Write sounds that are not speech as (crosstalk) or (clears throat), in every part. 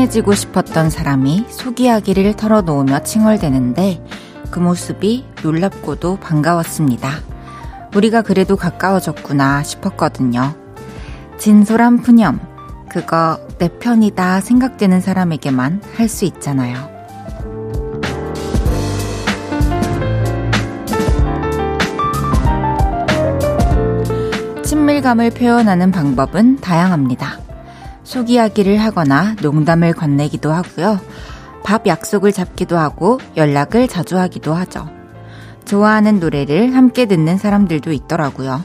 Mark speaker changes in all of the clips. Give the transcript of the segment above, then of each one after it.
Speaker 1: 친해지고 싶었던 사람이 속 이야기를 털어놓으며 칭얼대는데 그 모습이 놀랍고도 반가웠습니다. 우리가 그래도 가까워졌구나 싶었거든요. 진솔한 푸념, 그거 내 편이다 생각되는 사람에게만 할 수 있잖아요. 친밀감을 표현하는 방법은 다양합니다. 속 이야기를 하거나 농담을 건네기도 하고요. 밥 약속을 잡기도 하고 연락을 자주 하기도 하죠. 좋아하는 노래를 함께 듣는 사람들도 있더라고요.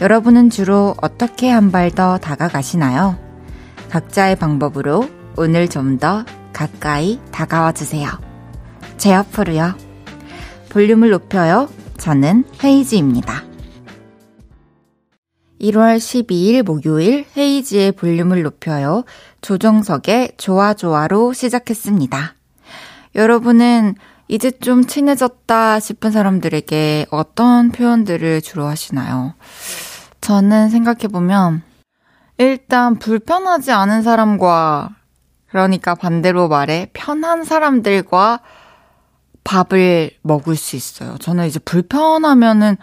Speaker 1: 여러분은 주로 어떻게 한 발 더 다가가시나요? 각자의 방법으로 오늘 좀 더 가까이 다가와 주세요. 제 옆으로요. 볼륨을 높여요. 저는 헤이즈입니다. 1월 12일 목요일 헤이지의 볼륨을 높여요. 조정석의 좋아좋아로 시작했습니다. 여러분은 이제 좀 친해졌다 싶은 사람들에게 어떤 표현들을 주로 하시나요? 저는 생각해보면, 일단 불편하지 않은 사람과, 그러니까 반대로 말해, 편한 사람들과 밥을 먹을 수 있어요. 저는 이제 불편하면은,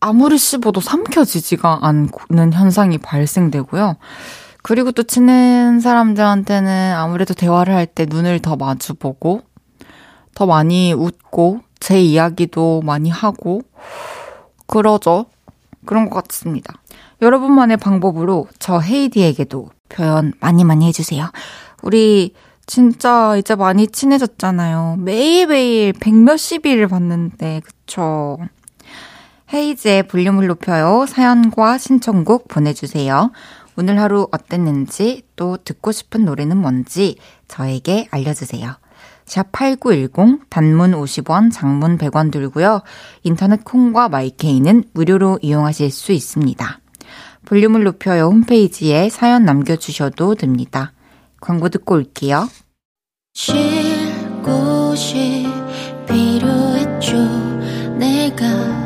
Speaker 1: 아무리 씹어도 삼켜지지가 않는 현상이 발생되고요. 그리고 또 친한 사람들한테는 아무래도 대화를 할 때 눈을 더 마주보고, 더 많이 웃고, 제 이야기도 많이 하고, 그러죠. 그런 것 같습니다. 여러분만의 방법으로 저 헤이디에게도 표현 많이 많이 해주세요. 우리 진짜 이제 많이 친해졌잖아요. 매일매일 백몇십 일을 봤는데, 그쵸. 헤이즈의 볼륨을 높여요. 사연과 신청곡 보내주세요. 오늘 하루 어땠는지 또 듣고 싶은 노래는 뭔지 저에게 알려주세요. 샵 8910 단문 50원, 장문 100원 들고요. 인터넷 콩과 마이케이는 무료로 이용하실 수 있습니다. 볼륨을 높여요 홈페이지에 사연 남겨주셔도 됩니다. 광고 듣고 올게요. 쉴 곳이 필요했죠. 내가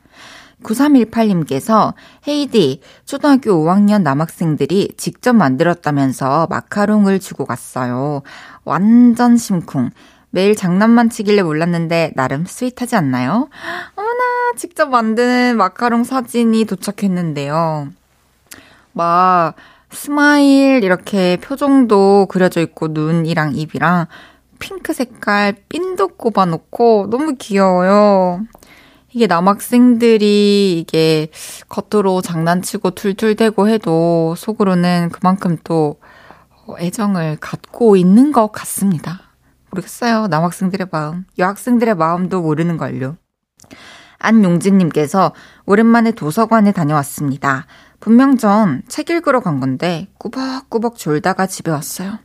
Speaker 1: 9318님께서 헤이디, 초등학교 5학년 남학생들이 직접 만들었다면서 마카롱을 주고 갔어요. 완전 심쿵. 매일 장난만 치길래 몰랐는데 나름 스윗하지 않나요? 어머나, 직접 만든 마카롱 사진이 도착했는데요. 막, smile 이렇게 표정도 그려져 있고 눈이랑 입이랑 핑크 색깔 핀도 꼽아놓고 너무 귀여워요. 이게 남학생들이 이게 겉으로 장난치고 툴툴대고 해도 속으로는 그만큼 또 애정을 갖고 있는 것 같습니다. 모르겠어요. 남학생들의 마음. 여학생들의 마음도 모르는 걸요. 안용진님께서 오랜만에 도서관에 다녀왔습니다. 분명 전 책 읽으러 간 건데 꾸벅꾸벅 졸다가 집에 왔어요.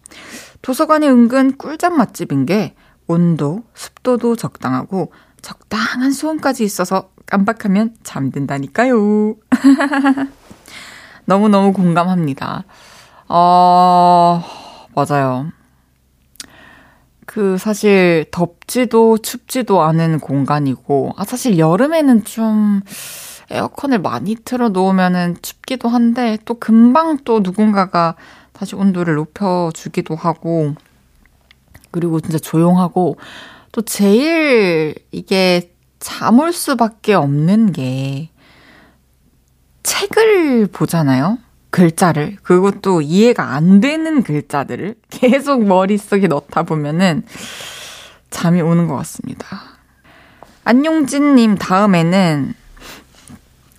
Speaker 1: 도서관이 은근 꿀잠 맛집인 게 온도, 습도도 적당하고 적당한 소음까지 있어서 깜빡하면 잠든다니까요. (laughs) 너무너무 공감합니다. 어, 맞아요. 그 사실 덥지도 춥지도 않은 공간이고, 아, 사실 여름에는 좀 에어컨을 많이 틀어 놓으면은 춥기도 한데, 또 금방 또 누군가가 다시 온도를 높여주기도 하고, 그리고 진짜 조용하고, 또 제일 이게 잠올 수밖에 없는 게 책을 보잖아요. 글자를. 그것도 이해가 안 되는 글자들을 계속 머릿속에 넣다 보면은 잠이 오는 것 같습니다. 안용진님 다음에는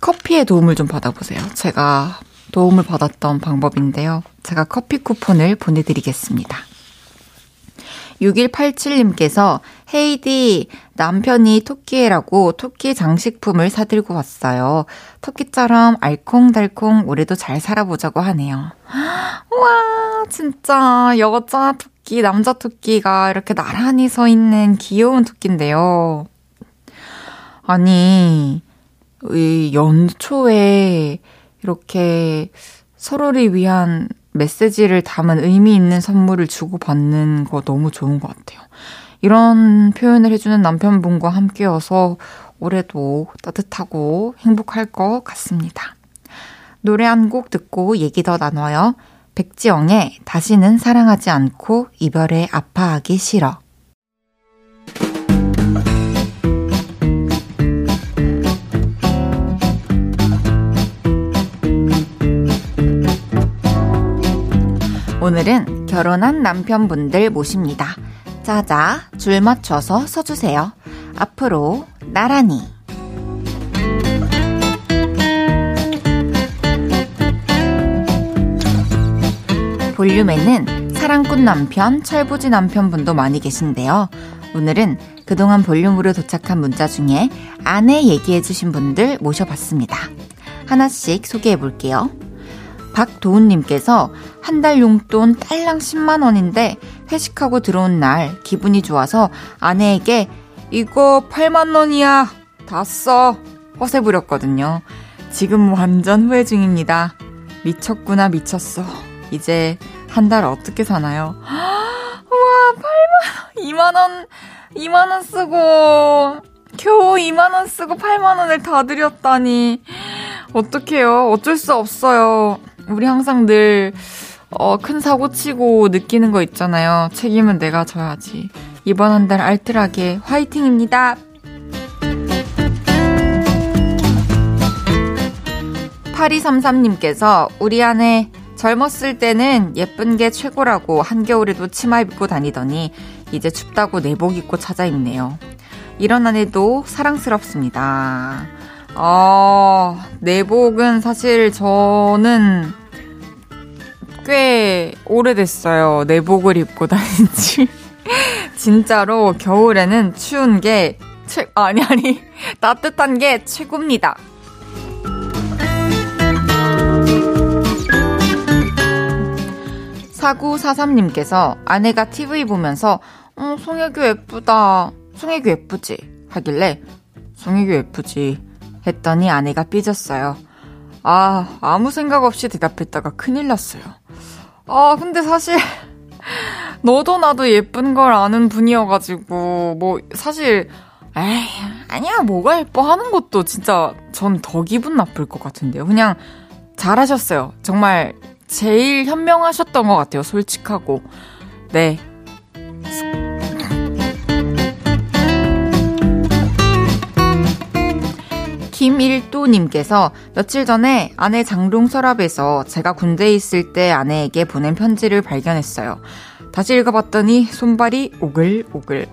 Speaker 1: 커피의 도움을 좀 받아보세요. 제가 도움을 받았던 방법인데요. 제가 커피 쿠폰을 보내드리겠습니다. 6187님께서 헤이디 남편이 토끼애라고 토끼 장식품을 사들고 왔어요. 토끼처럼 알콩달콩 올해도 잘 살아보자고 하네요. (gasps) 와 진짜 여자 토끼 남자 토끼가 이렇게 나란히 서 있는 귀여운 토끼인데요. 아니 이 연초에 이렇게 서로를 위한 메시지를 담은 의미 있는 선물을 주고받는 거 너무 좋은 것 같아요. 이런 표현을 해주는 남편분과 함께여서 올해도 따뜻하고 행복할 것 같습니다. 노래 한 곡 듣고 얘기 더 나눠요. 백지영의 다시는 사랑하지 않고 이별에 아파하기 싫어. 오늘은 결혼한 남편분들 모십니다. 자자, 줄 맞춰서 서주세요. 앞으로 나란히. 볼륨에는 사랑꾼 남편, 철부지 남편분도 많이 계신데요. 오늘은 그동안 볼륨으로 도착한 문자 중에 아내 얘기해주신 분들 모셔봤습니다. 하나씩 소개해 볼게요. 박도훈님께서 한 달 용돈 딸랑 10만원인데 회식하고 들어온 날 기분이 좋아서 아내에게 이거 8만원이야. 다 써. 허세 부렸거든요. 지금 완전 후회 중입니다. 미쳤구나, 미쳤어. 이제 한 달 어떻게 사나요? 우와, 8만, 2만원, 2만원 쓰고, 겨우 2만원 쓰고 8만원을 다 드렸다니. 어떡해요. 어쩔 수 없어요. 우리 항상 늘, 어, 큰 사고 치고 느끼는 거 있잖아요. 책임은 내가 져야지. 이번 한 달 알뜰하게 화이팅입니다. 8233님께서 우리 아내 젊었을 때는 예쁜 게 최고라고 한겨울에도 치마 입고 다니더니 이제 춥다고 내복 입고 찾아 입네요. 이런 아내도 사랑스럽습니다. 어, 내복은 사실 저는 꽤 오래됐어요. 내복을 입고 다닌 지. (laughs) 진짜로 겨울에는 추운 게 최, 아니, 아니, (laughs) 따뜻한 게 최고입니다. 사구사삼님께서 아내가 TV 보면서, 어, 송혜교 예쁘다. 송혜교 예쁘지? 하길래, 송혜교 예쁘지. 했더니 아내가 삐졌어요. 아, 아무 생각 없이 대답했다가 큰일 났어요. 아, 근데 사실, (laughs) 너도 나도 예쁜 걸 아는 분이어가지고, 뭐, 사실, 에이, 아니야, 뭐가 예뻐 하는 것도 진짜 전 더 기분 나쁠 것 같은데요. 그냥 잘하셨어요. 정말 제일 현명하셨던 것 같아요. 솔직하고. 네. 김일도님께서 며칠 전에 아내 장롱 서랍에서 제가 군대에 있을 때 아내에게 보낸 편지를 발견했어요. 다시 읽어봤더니 손발이 오글오글.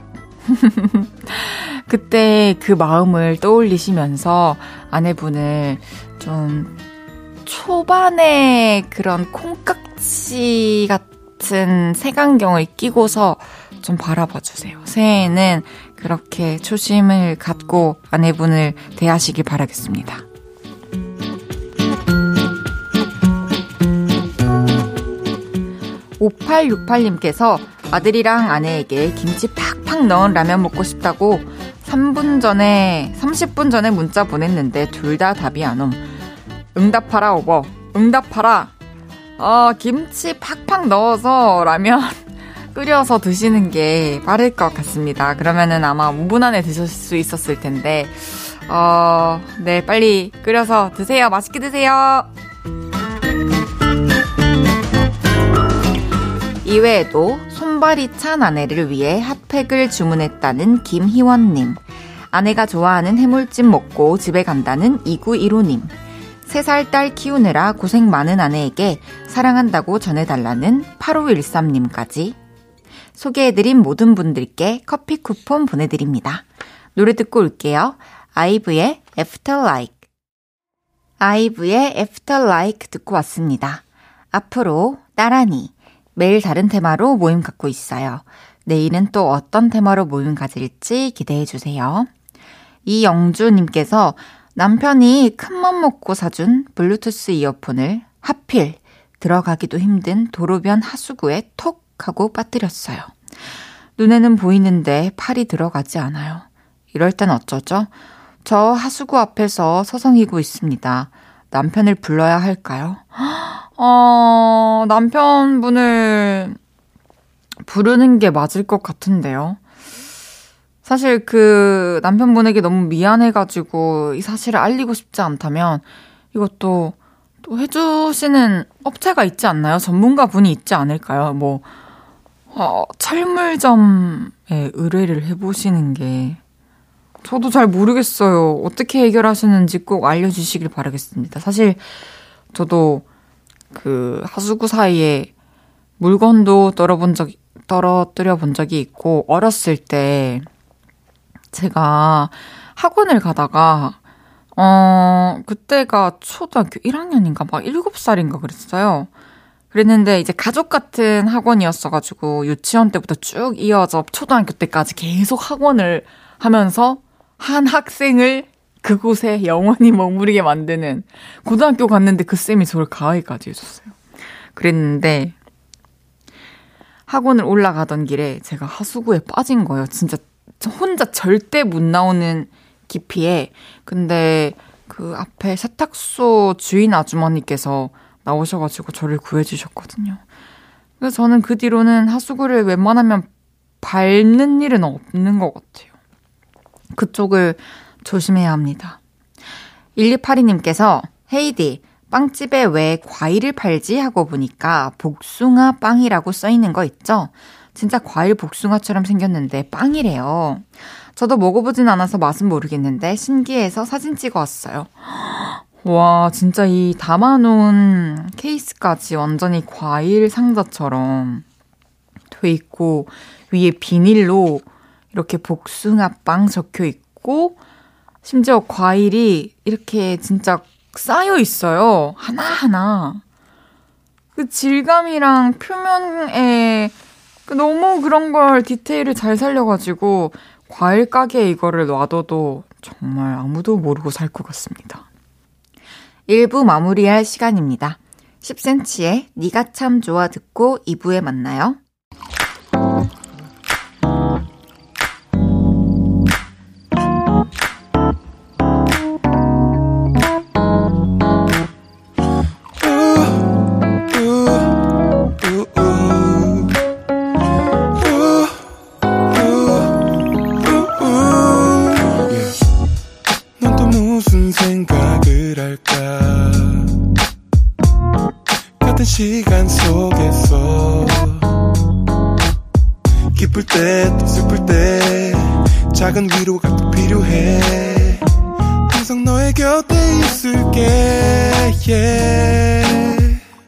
Speaker 1: (laughs) 그때 그 마음을 떠올리시면서 아내분을 좀 초반에 그런 콩깍지 같은 색안경을 끼고서 좀 바라봐 주세요. 새해에는 그렇게 초심을 갖고 아내분을 대하시길 바라겠습니다. 5868님께서 아들이랑 아내에게 김치 팍팍 넣은 라면 먹고 싶다고 3분 전에, 30분 전에 문자 보냈는데 둘 다 답이 안 옴. 응답하라, 오버. 응답하라. 어, 김치 팍팍 넣어서 라면 끓여서 드시는 게 빠를 것 같습니다. 그러면은 아마 5분 안에 드실 수 있었을 텐데, 어, 네, 빨리 끓여서 드세요. 맛있게 드세요. 이외에도 손발이 찬 아내를 위해 핫팩을 주문했다는 김희원님, 아내가 좋아하는 해물찜 먹고 집에 간다는 2915님, 3살 딸 키우느라 고생 많은 아내에게 사랑한다고 전해달라는 8513님까지 소개해드린 모든 분들께 커피 쿠폰 보내드립니다. 노래 듣고 올게요. 아이브의 After Like. 아이브의 After Like 듣고 왔습니다. 앞으로 나란히 매일 다른 테마로 모임 갖고 있어요. 내일은 또 어떤 테마로 모임 가질지 기대해 주세요. 이영주님께서 남편이 큰맘 먹고 사준 블루투스 이어폰을 하필 들어가기도 힘든 도로변 하수구에 톡 하고 빠뜨렸어요. 눈에는 보이는데 팔이 들어가지 않아요. 이럴 땐 어쩌죠? 저 하수구 앞에서 서성이고 있습니다. 남편을 불러야 할까요? (gasps) 어, 남편분을 부르는 게 맞을 것 같은데요. 사실 그 남편분에게 너무 미안해가지고 이 사실을 알리고 싶지 않다면 이것도 또 해주시는 업체가 있지 않나요? 전문가 분이 있지 않을까요? 뭐, 어, 철물점에 의뢰를 해보시는 게 저도 잘 모르겠어요. 어떻게 해결하시는지 꼭 알려주시길 바라겠습니다. 사실 저도 그 하수구 사이에 물건도 떨어본 적, 떨어뜨려 본 적이 있고, 어렸을 때 제가 학원을 가다가, 어, 그때가 초등학교 1학년인가 막 7살인가 그랬어요. 그랬는데 이제 가족 같은 학원이었어가지고 유치원 때부터 쭉 이어져 초등학교 때까지 계속 학원을 하면서 한 학생을 그곳에 영원히 머무르게 만드는 고등학교 갔는데 그 쌤이 저를 가하이까지 해줬어요. 그랬는데 학원을 올라가던 길에 제가 하수구에 빠진 거예요. 진짜 혼자 절대 못 나오는 깊이에. 근데 그 앞에 세탁소 주인 아주머니께서 나오셔가지고 저를 구해주셨거든요. 그래서 저는 그 뒤로는 하수구를 웬만하면 밟는 일은 없는 것 같아요. 그쪽을 조심해야 합니다. 1282님께서 헤이디, 빵집에 왜 과일을 팔지 하고 보니까 복숭아 빵이라고 써 있는 거 있죠? 진짜 과일 복숭아처럼 생겼는데 빵이래요. 저도 먹어보진 않아서 맛은 모르겠는데 신기해서 사진 찍어 왔어요. 와, 진짜 이 담아놓은 케이스까지 완전히 과일 상자처럼 돼 있고 위에 비닐로 이렇게 복숭아빵 적혀 있고 심지어 과일이 이렇게 진짜 쌓여 있어요. 하나하나. 그 질감이랑 표면에 그 너무 그런 걸 디테일을 잘 살려가지고 과일 가게에 이거를 놔둬도 정말 아무도 모르고 살 것 같습니다. 1부 마무리할 시간입니다. 10cm의 니가 참 좋아 듣고 2부에 만나요.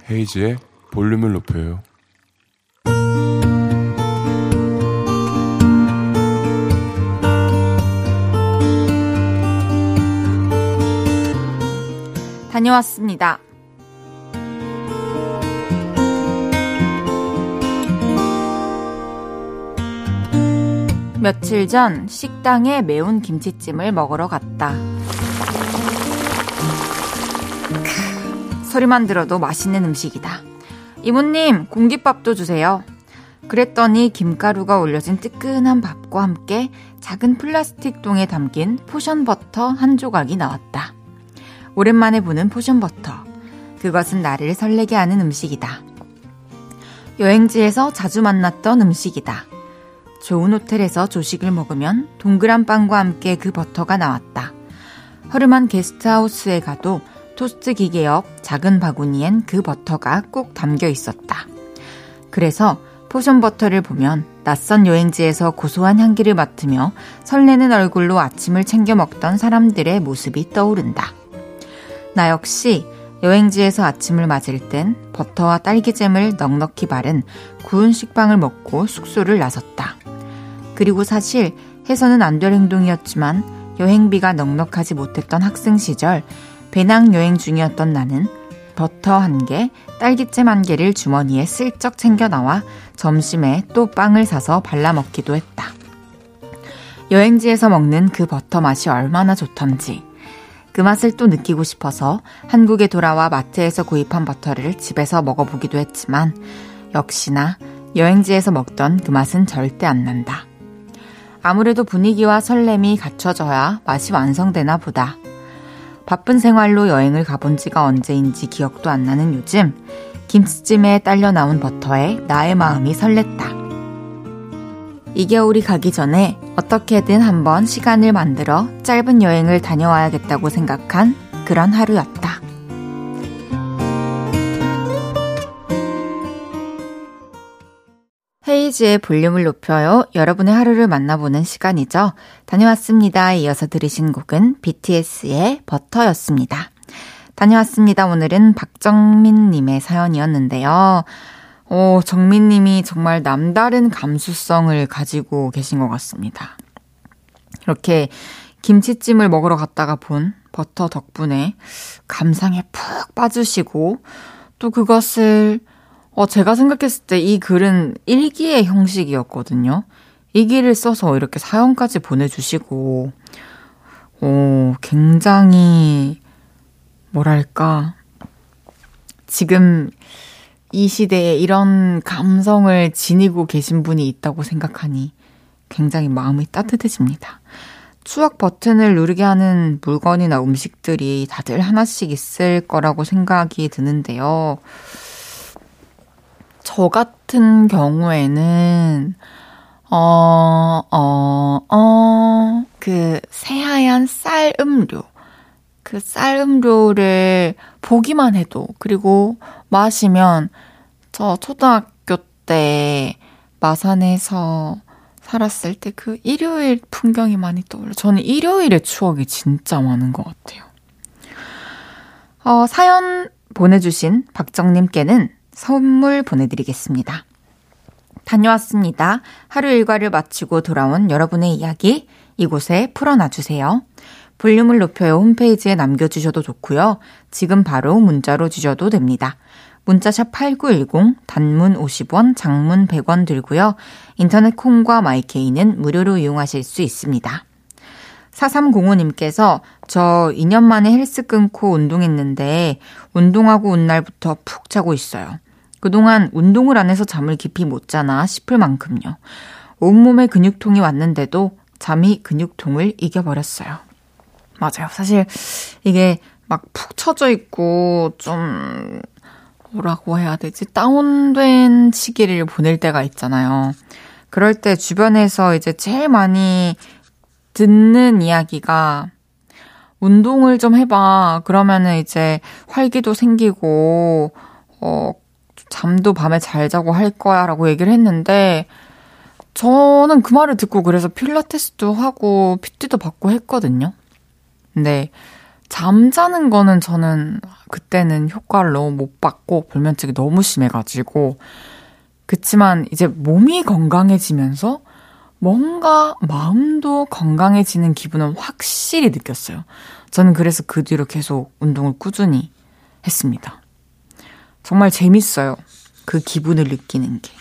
Speaker 2: 헤이지의 볼륨을 높여요.
Speaker 1: 다녀왔습니다. 며칠 전 식당에 매운 김치찜을 먹으러 갔다. 소리만 들어도 맛있는 음식이다. 이모님, 공깃밥도 주세요. 그랬더니 김가루가 올려진 뜨끈한 밥과 함께 작은 플라스틱 통에 담긴 포션 버터 한 조각이 나왔다. 오랜만에 보는 포션 버터. 그것은 나를 설레게 하는 음식이다. 여행지에서 자주 만났던 음식이다. 좋은 호텔에서 조식을 먹으면 동그란 빵과 함께 그 버터가 나왔다. 허름한 게스트하우스에 가도 토스트 기계 옆 작은 바구니엔 그 버터가 꼭 담겨 있었다. 그래서 포션 버터를 보면 낯선 여행지에서 고소한 향기를 맡으며 설레는 얼굴로 아침을 챙겨 먹던 사람들의 모습이 떠오른다. 나 역시 여행지에서 아침을 맞을 땐 버터와 딸기잼을 넉넉히 바른 구운 식빵을 먹고 숙소를 나섰다. 그리고 사실 해서는 안 될 행동이었지만 여행비가 넉넉하지 못했던 학생 시절 배낭여행 중이었던 나는 버터 한 개, 딸기잼 한 개를 주머니에 슬쩍 챙겨 나와 점심에 또 빵을 사서 발라 먹기도 했다. 여행지에서 먹는 그 버터 맛이 얼마나 좋던지. 그 맛을 또 느끼고 싶어서 한국에 돌아와 마트에서 구입한 버터를 집에서 먹어보기도 했지만 역시나 여행지에서 먹던 그 맛은 절대 안 난다. 아무래도 분위기와 설렘이 갖춰져야 맛이 완성되나 보다. 바쁜 생활로 여행을 가본 지가 언제인지 기억도 안 나는 요즘 김치찜에 딸려 나온 버터에 나의 마음이 설렜다. 이 겨울이 가기 전에 어떻게든 한번 시간을 만들어 짧은 여행을 다녀와야겠다고 생각한 그런 하루였다. 헤이즈의 볼륨을 높여요. 여러분의 하루를 만나보는 시간이죠. 다녀왔습니다. 이어서 들으신 곡은 BTS의 버터였습니다. 다녀왔습니다. 오늘은 박정민님의 사연이었는데요. 오, 정민님이 정말 남다른 감수성을 가지고 계신 것 같습니다. 이렇게 김치찜을 먹으러 갔다가 본 버터 덕분에 감상에 푹 빠지시고 또 그것을 어, 제가 생각했을 때 이 글은 일기의 형식이었거든요. 일기를 써서 이렇게 사연까지 보내주시고, 어, 굉장히, 뭐랄까, 지금 이 시대에 이런 감성을 지니고 계신 분이 있다고 생각하니 굉장히 마음이 따뜻해집니다. 추억 버튼을 누르게 하는 물건이나 음식들이 다들 하나씩 있을 거라고 생각이 드는데요. 저 같은 경우에는, 어, 어, 어, 그 새하얀 쌀 음료. 그 쌀 음료를 보기만 해도, 그리고 마시면, 저 초등학교 때 마산에서 살았을 때 그 일요일 풍경이 많이 떠올려. 저는 일요일의 추억이 진짜 많은 것 같아요. 어, 사연 보내주신 박정님께는 선물 보내드리겠습니다. 다녀왔습니다. 하루 일과를 마치고 돌아온 여러분의 이야기 이곳에 풀어놔주세요. 볼륨을 높여요 홈페이지에 남겨주셔도 좋고요. 지금 바로 문자로 주셔도 됩니다. 문자샵 8910, 단문 50원, 장문 100원 들고요. 인터넷 콩과 마이케이는 무료로 이용하실 수 있습니다. 4305님께서 저 2년 만에 헬스 끊고 운동했는데 운동하고 온 날부터 푹 자고 있어요. 그동안 운동을 안 해서 잠을 깊이 못 자나 싶을 만큼요. 온몸에 근육통이 왔는데도 잠이 근육통을 이겨버렸어요. 맞아요. 사실 이게 막 푹 처져 있고 좀 뭐라고 해야 되지? 다운된 시기를 보낼 때가 있잖아요. 그럴 때 주변에서 이제 제일 많이 듣는 이야기가 운동을 좀 해봐. 그러면은 이제 활기도 생기고, 어, 잠도 밤에 잘 자고 할 거야 라고 얘기를 했는데, 저는 그 말을 듣고 그래서 필라테스도 하고 PT도 받고 했거든요. 근데 잠자는 거는 저는 그때는 효과를 너무 못 받고 불면증이 너무 심해가지고 그치만 이제 몸이 건강해지면서 뭔가 마음도 건강해지는 기분은 확실히 느꼈어요. 저는 그래서 그 뒤로 계속 운동을 꾸준히 했습니다. 정말 재밌어요. 그 기분을 느끼는 게.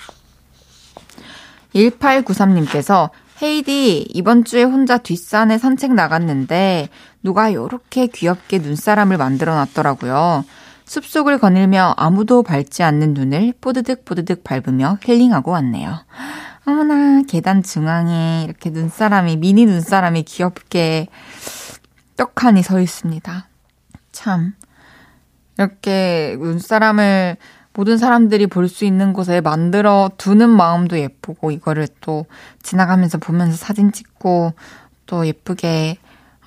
Speaker 1: 1893님께서 헤이디, 이번 주에 혼자 뒷산에 산책 나갔는데 누가 요렇게 귀엽게 눈사람을 만들어 놨더라고요. 숲속을 거닐며 아무도 밟지 않는 눈을 뽀드득 뽀드득 밟으며 힐링하고 왔네요. 어머나, 계단 중앙에 이렇게 눈사람이, 미니 눈사람이 귀엽게 떡하니 서 있습니다. 참, 이렇게 눈사람을 모든 사람들이 볼 수 있는 곳에 만들어 두는 마음도 예쁘고 이거를 또 지나가면서 보면서 사진 찍고 또 예쁘게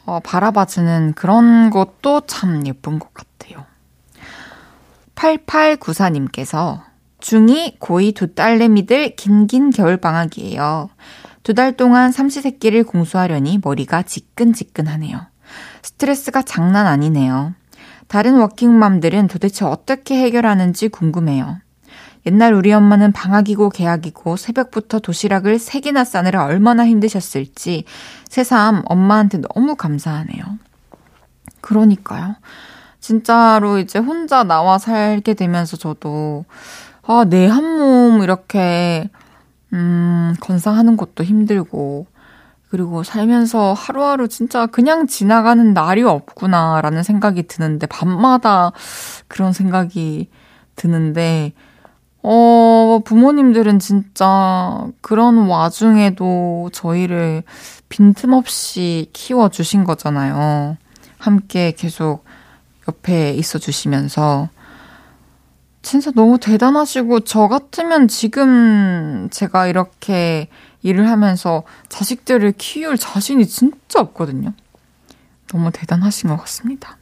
Speaker 1: 어, 바라봐주는 그런 것도 참 예쁜 것 같아요. 8894님께서 중2, 고2 두 딸내미들 긴긴 겨울방학이에요. 두 달 동안 삼시세끼를 공수하려니 머리가 지끈지끈하네요. 스트레스가 장난 아니네요. 다른 워킹맘들은 도대체 어떻게 해결하는지 궁금해요. 옛날 우리 엄마는 방학이고 개학이고 새벽부터 도시락을 3개나 싸느라 얼마나 힘드셨을지 새삼 엄마한테 너무 감사하네요. 그러니까요. 진짜로 이제 혼자 나와 살게 되면서 저도, 아, 내 한 몸 이렇게, 음, 건강하는 것도 힘들고, 그리고 살면서 하루하루 진짜 그냥 지나가는 날이 없구나라는 생각이 드는데, 밤마다 그런 생각이 드는데, 어, 부모님들은 진짜 그런 와중에도 저희를 빈틈없이 키워주신 거잖아요. 함께 계속 옆에 있어 주시면서. 진짜 너무 대단하시고, 저 같으면 지금 제가 이렇게 일을 하면서 자식들을 키울 자신이 진짜 없거든요. 너무 대단하신 것 같습니다.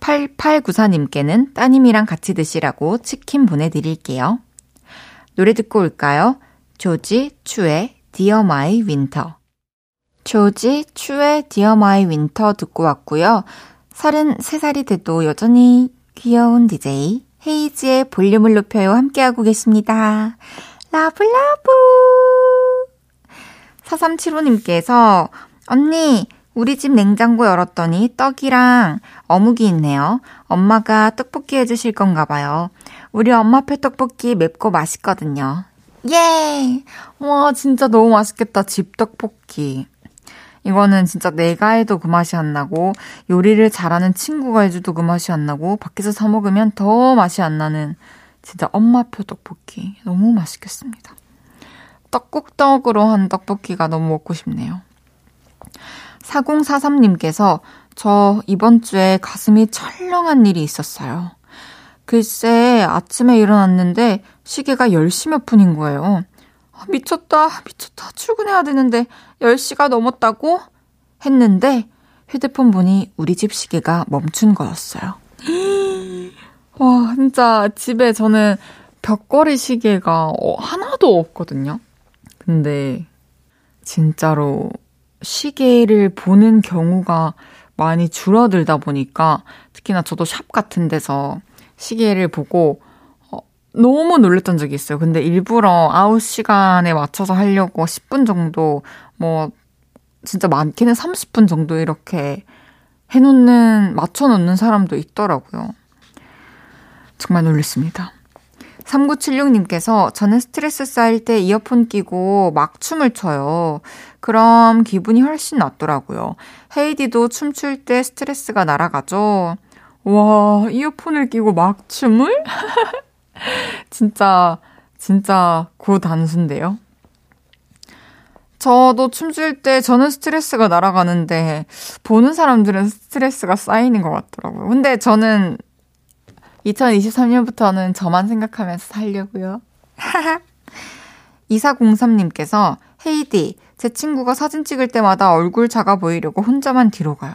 Speaker 1: 8894님께는 따님이랑 같이 드시라고 치킨 보내드릴게요. 노래 듣고 올까요? 조지 추의 Dear My Winter. 조지 추의 Dear My Winter 듣고 왔고요. 33살이 돼도 여전히 귀여운 DJ 헤이즈의 볼륨을 높여요 함께하고 계십니다. 라블라브 4375님께서 언니 우리 집 냉장고 열었더니 떡이랑 어묵이 있네요. 엄마가 떡볶이 해주실 건가 봐요. 우리 엄마 표 떡볶이 맵고 맛있거든요. 예! 와, 진짜 너무 맛있겠다. 집 떡볶이. 이거는 진짜 내가 해도 그 맛이 안 나고, 요리를 잘하는 친구가 해줘도 그 맛이 안 나고, 밖에서 사먹으면 더 맛이 안 나는 진짜 엄마표 떡볶이. 너무 맛있겠습니다. 떡국떡으로 한 떡볶이가 너무 먹고 싶네요. 4043님께서 저 이번 주에 가슴이 철렁한 일이 있었어요. 글쎄, 아침에 일어났는데 시계가 10시 몇 분인 거예요. 아, 미쳤다, 미쳤다. 출근해야 되는데 10시가 넘었다고? 했는데 휴대폰 보니 우리 집 시계가 멈춘 거였어요. 와, 진짜 집에 저는 벽걸이 시계가 어, 하나도 없거든요. 근데 진짜로 시계를 보는 경우가 많이 줄어들다 보니까 특히나 저도 샵 같은 데서 시계를 보고 어, 너무 놀랬던 적이 있어요. 근데 일부러 아웃 시간에 맞춰서 하려고 10분 정도 뭐 진짜 많게는 30분 정도 이렇게 해놓는 맞춰놓는 사람도 있더라고요. 정말 놀랬습니다. 3976님께서 저는 스트레스 쌓일 때 이어폰 끼고 막 춤을 춰요. 그럼 기분이 훨씬 낫더라고요. 헤이디도 춤출 때 스트레스가 날아가죠. 와, 이어폰을 끼고 막 춤을? (laughs) 진짜, 진짜 고단수인데요. 저도 춤출 때 저는 스트레스가 날아가는데 보는 사람들은 스트레스가 쌓이는 것 같더라고요. 근데 저는 2023년부터는 저만 생각하면서 살려고요. (laughs) 2403님께서 헤이디, 제 친구가 사진 찍을 때마다 얼굴 작아 보이려고 혼자만 뒤로 가요.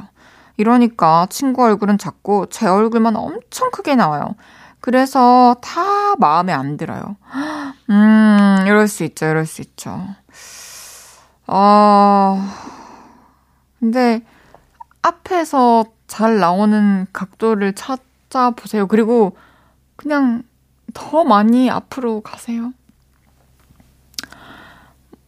Speaker 1: 이러니까 친구 얼굴은 작고 제 얼굴만 엄청 크게 나와요. 그래서 다 마음에 안 들어요. (gasps) 음, 이럴 수 있죠, 이럴 수 있죠. 어, 근데 앞에서 잘 나오는 각도를 찾, 찾아보세요. 그리고 그냥 더 많이 앞으로 가세요.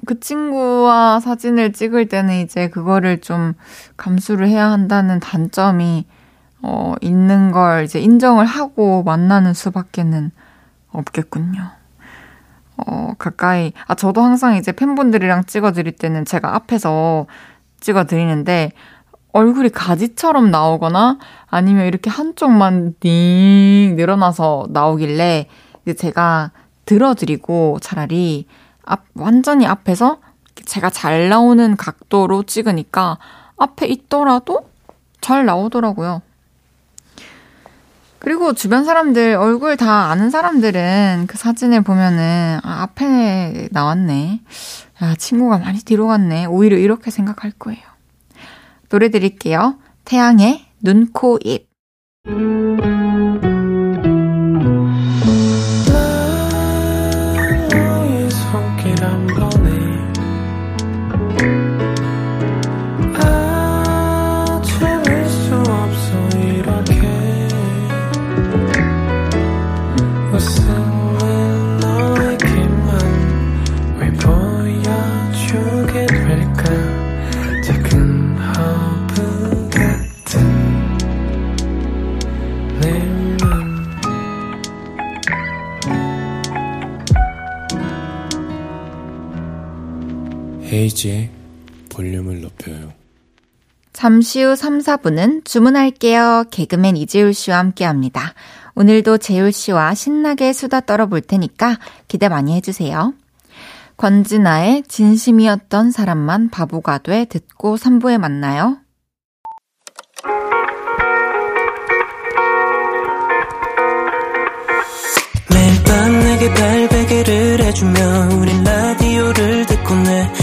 Speaker 1: 그 친구와 사진을 찍을 때는 이제 그거를 좀 감수를 해야 한다는 단점이 어, 있는 걸 이제 인정을 하고 만나는 수밖에는 없겠군요. 어, 가까이, 아, 저도 항상 이제 팬분들이랑 찍어드릴 때는 제가 앞에서 찍어드리는데, 얼굴이 가지처럼 나오거나 아니면 이렇게 한쪽만 띵 늘어나서 나오길래 이제 제가 들어드리고 차라리 앞, 완전히 앞에서 제가 잘 나오는 각도로 찍으니까 앞에 있더라도 잘 나오더라고요. 그리고 주변 사람들, 얼굴 다 아는 사람들은 그 사진을 보면은, 아, 앞에 나왔네. 야, 친구가 많이 뒤로 갔네. 오히려 이렇게 생각할 거예요. 노래 드릴게요. 태양의 눈, 코, 입.
Speaker 2: 헤이지의 볼륨을 높여요.
Speaker 1: 잠시 후 3, 4분은 주문할게요. 개그맨 이재울 씨와 함께 합니다. 오늘도 재울 씨와 신나게 수다 떨어볼 테니까 기대 많이 해주세요. 권진아의 진심이었던 사람만 바보가 돼 듣고 3부에 만나요.
Speaker 3: 매일 밤 내게 발베개를 해주며 우린 라디오를 듣고 내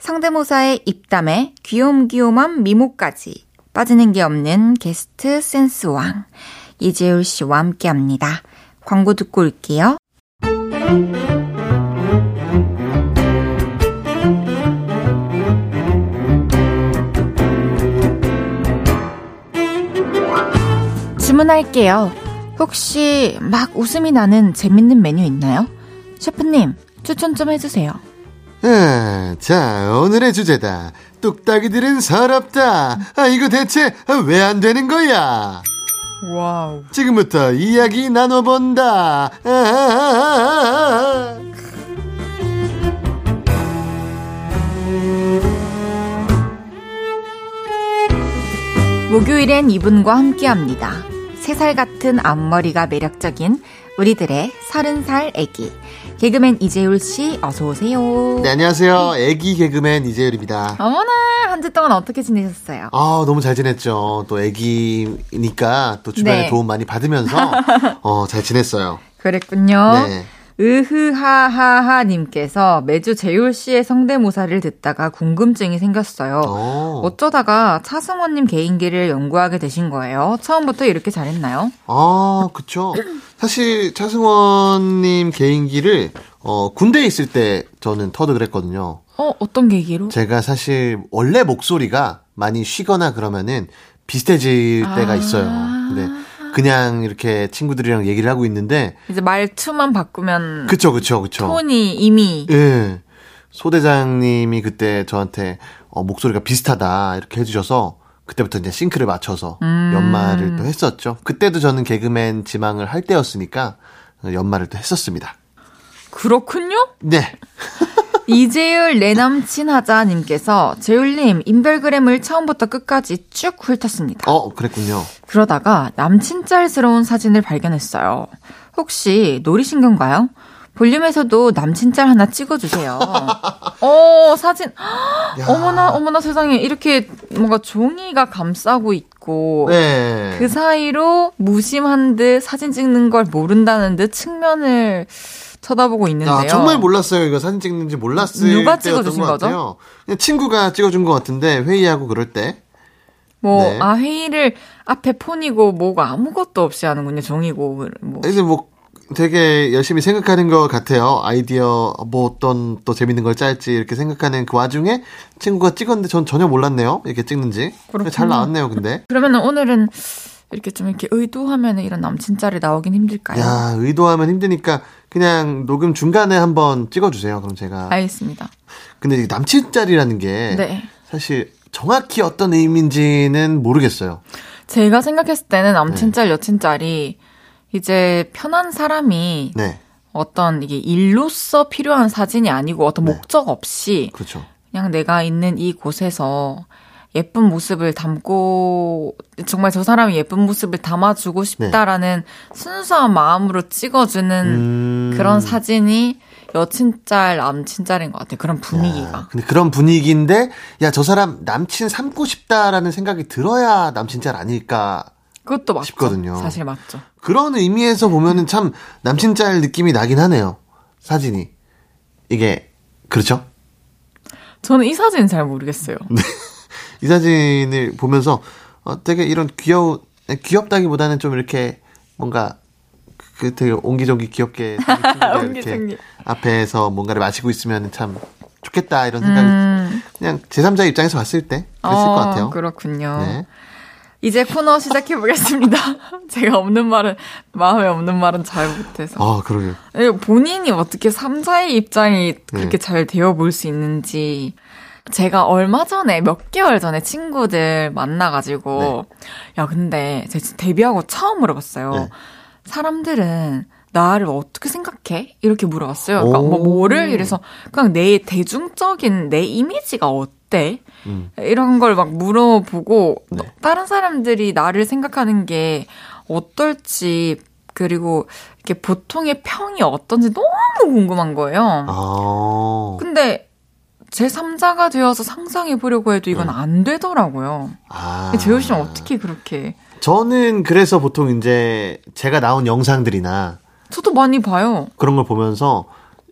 Speaker 1: 성대모사의 입담에 귀욤귀욤한 미모까지 빠지는 게 없는 게스트 센스왕 이재울 씨와 함께 합니다. 광고 듣고 올게요. 주문할게요. 혹시 막 웃음이 나는 재밌는 메뉴 있나요? 셰프님, 추천 좀 해주세요.
Speaker 4: 아, 자, 오늘의 주제다. 뚝딱이들은 서럽다. 아, 이거 대체 왜 안 되는 거야?
Speaker 1: 와우.
Speaker 4: 지금부터 이야기 나눠본다. 아, 아.
Speaker 1: 목요일엔 이분과 함께 합니다. 세 살 같은 앞머리가 매력적인 우리들의 서른 살 애기. 개그맨 이재율 씨, 어서 오세요.
Speaker 4: 네, 안녕하세요. 애기 개그맨 이재율입니다.
Speaker 1: 어머나, 한 주 동안 어떻게 지내셨어요?
Speaker 4: 아, 너무 잘 지냈죠. 또 애기니까 또 주변에
Speaker 1: 네.
Speaker 4: 도움 많이 받으면서 (laughs) 어, 잘 지냈어요.
Speaker 1: 그랬군요.
Speaker 4: 네.
Speaker 1: 으흐하하하님께서 매주 재율 씨의 성대모사를 듣다가 궁금증이 생겼어요.
Speaker 4: 어.
Speaker 1: 어쩌다가 차승원님 개인기를 연구하게 되신 거예요? 처음부터 이렇게 잘했나요?
Speaker 4: 아, 그쵸. 사실 차승원님 개인기를 어, 군대에 있을 때 저는 터득을 했거든요.
Speaker 1: 어, 어떤 계기로?
Speaker 4: 제가 사실 원래 목소리가 많이 쉬거나 그러면은 비슷해질 때가
Speaker 1: 아.
Speaker 4: 있어요. 근데 그냥 이렇게 친구들이랑 얘기를 하고 있는데
Speaker 1: 이제 말투만 바꾸면
Speaker 4: 그쵸 그쵸 그쵸.
Speaker 1: 톤이 이미
Speaker 4: 예. 소대장님이 그때 저한테 어, 목소리가 비슷하다 이렇게 해주셔서 그때부터 이제 싱크를 맞춰서
Speaker 1: 음.
Speaker 4: 연말을 또 했었죠. 그때도 저는 개그맨 지망을 할 때였으니까 연말을 또 했었습니다.
Speaker 1: 그렇군요.
Speaker 4: 네. (laughs)
Speaker 1: 이재율 내 남친 하자님께서 재율님 인별그램을 처음부터 끝까지 쭉 훑었습니다.
Speaker 4: 어, 그랬군요.
Speaker 1: 그러다가 남친 짤스러운 사진을 발견했어요. 혹시 노리신 건가요? 볼륨에서도 남친 짤 하나 찍어주세요. (laughs) 어, 사진.
Speaker 4: 야.
Speaker 1: 어머나, 어머나 세상에. 이렇게 뭔가 종이가 감싸고 있고.
Speaker 4: 네.
Speaker 1: 그 사이로 무심한 듯 사진 찍는 걸 모른다는 듯 측면을 쳐다보고 있는데요.
Speaker 4: 아, 정말 몰랐어요. 이거 사진 찍는지 몰랐을
Speaker 1: 누가 찍어주신
Speaker 4: 것
Speaker 1: 거죠?
Speaker 4: 그냥 친구가 찍어준 것 같은데 회의하고 그럴 때.
Speaker 1: 뭐,
Speaker 4: 네.
Speaker 1: 아, 회의를 앞에 폰이고 뭐가 아무것도 없이 하는군요. 종이고. 뭐.
Speaker 4: 이제 뭐 되게 열심히 생각하는 것 같아요. 아이디어 뭐 어떤 또 재밌는 걸 짤지 이렇게 생각하는 그 와중에 친구가 찍었는데 전 전혀 몰랐네요. 이렇게 찍는지.
Speaker 1: 그렇군요.
Speaker 4: 잘 나왔네요, 근데.
Speaker 1: 그러면 오늘은 이렇게 좀 이렇게 의도하면 이런 남친 짤이 나오긴 힘들까요?
Speaker 4: 야, 의도하면 힘드니까 그냥 녹음 중간에 한번 찍어주세요. 그럼 제가.
Speaker 1: 알겠습니다.
Speaker 4: 근데 이 남친 짤이라는 게
Speaker 1: 네.
Speaker 4: 사실 정확히 어떤 의미인지는 모르겠어요.
Speaker 1: 제가 생각했을 때는
Speaker 4: 네.
Speaker 1: 남친 짤, 여친 짤이 이제 편한 사람이
Speaker 4: 네,
Speaker 1: 어떤 이게 일로서 필요한 사진이 아니고 어떤
Speaker 4: 네.
Speaker 1: 목적 없이
Speaker 4: 그렇죠.
Speaker 1: 그냥 내가 있는 이 곳에서 예쁜 모습을 담고 정말 저 사람이 예쁜 모습을 담아주고 싶다라는 순수한 마음으로 찍어주는
Speaker 4: 네. 음.
Speaker 1: 그런 사진이 여친 짤, 남친 짤인 것 같아요. 그런 분위기가.
Speaker 4: 야, 근데 그런 분위기인데 야 저 사람 남친 삼고 싶다라는 생각이 들어야 남친 짤 아닐까
Speaker 1: 그것도 맞죠.
Speaker 4: 싶거든요.
Speaker 1: 사실 맞죠.
Speaker 4: 그런 의미에서 보면은 참 남친 짤 느낌이 나긴 하네요. 사진이 이게 그렇죠?
Speaker 1: 저는 이 사진은 잘 모르겠어요.
Speaker 4: 이 사진을 보면서 어, 되게 이런 귀여운 귀엽다기보다는 좀 이렇게 뭔가 그 되게 옹기종기 귀엽게 (laughs) 이렇게. 앞에서 뭔가를 마시고 있으면 참 좋겠다 이런 생각이
Speaker 1: 음,
Speaker 4: 그냥 제3자 입장에서 봤을 때 그랬을
Speaker 1: 어,
Speaker 4: 것 같아요.
Speaker 1: 그렇군요.
Speaker 4: 네.
Speaker 1: 이제 코너 시작해 보겠습니다. (laughs) 제가 없는 말은 마음에 없는 말은 잘 못해서.
Speaker 4: 아, 그러게요.
Speaker 1: 예, 본인이 어떻게 3자의 입장이 그렇게
Speaker 4: 네.
Speaker 1: 잘 되어 볼 수 있는지. 제가 얼마 전에, 몇 개월 전에 친구들 만나가지고, 야, 근데 제가 진짜 데뷔하고 처음 물어봤어요.
Speaker 4: 네.
Speaker 1: 사람들은 나를 어떻게 생각해? 이렇게 물어봤어요. 그러니까
Speaker 4: 오.
Speaker 1: 뭐 뭐를 이래서 그냥 내 대중적인 내 이미지가 어때?
Speaker 4: 음.
Speaker 1: 이런 걸 막 물어보고
Speaker 4: 네.
Speaker 1: 다른 사람들이 나를 생각하는 게 어떨지 그리고 이렇게 보통의 평이 어떤지 너무 궁금한 거예요.
Speaker 4: 아.
Speaker 1: 근데 제 3자가 되어서 상상해 보려고 해도 이건 안 되더라고요.
Speaker 4: 아.
Speaker 1: 재호 씨는 어떻게 그렇게?
Speaker 4: 저는 그래서 보통 이제 제가 나온 영상들이나
Speaker 1: 저도 많이 봐요.
Speaker 4: 그런 걸 보면서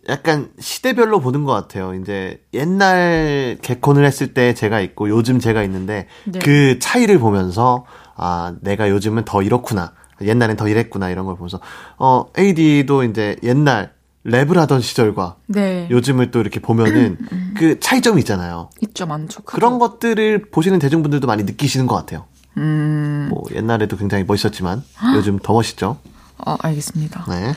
Speaker 4: 약간 시대별로 보는 것 같아요. 이제 옛날 개콘을 했을 때 제가 있고 요즘 제가 있는데
Speaker 1: 네.
Speaker 4: 그 차이를 보면서 아 내가 요즘은 더 이렇구나 옛날엔 더 이랬구나 이런 걸 보면서 어 AD도 이제 옛날 랩을 하던 시절과
Speaker 1: 네.
Speaker 4: 요즘을 또 이렇게 보면은 그 차이점이 있잖아요.
Speaker 1: 있죠, 많죠. 크죠.
Speaker 4: 그런 것들을 보시는 대중분들도 많이 느끼시는 것 같아요.
Speaker 1: 음,
Speaker 4: 뭐 옛날에도 굉장히 멋있었지만 요즘 더 멋있죠.
Speaker 1: 어, 알겠습니다.
Speaker 4: 네.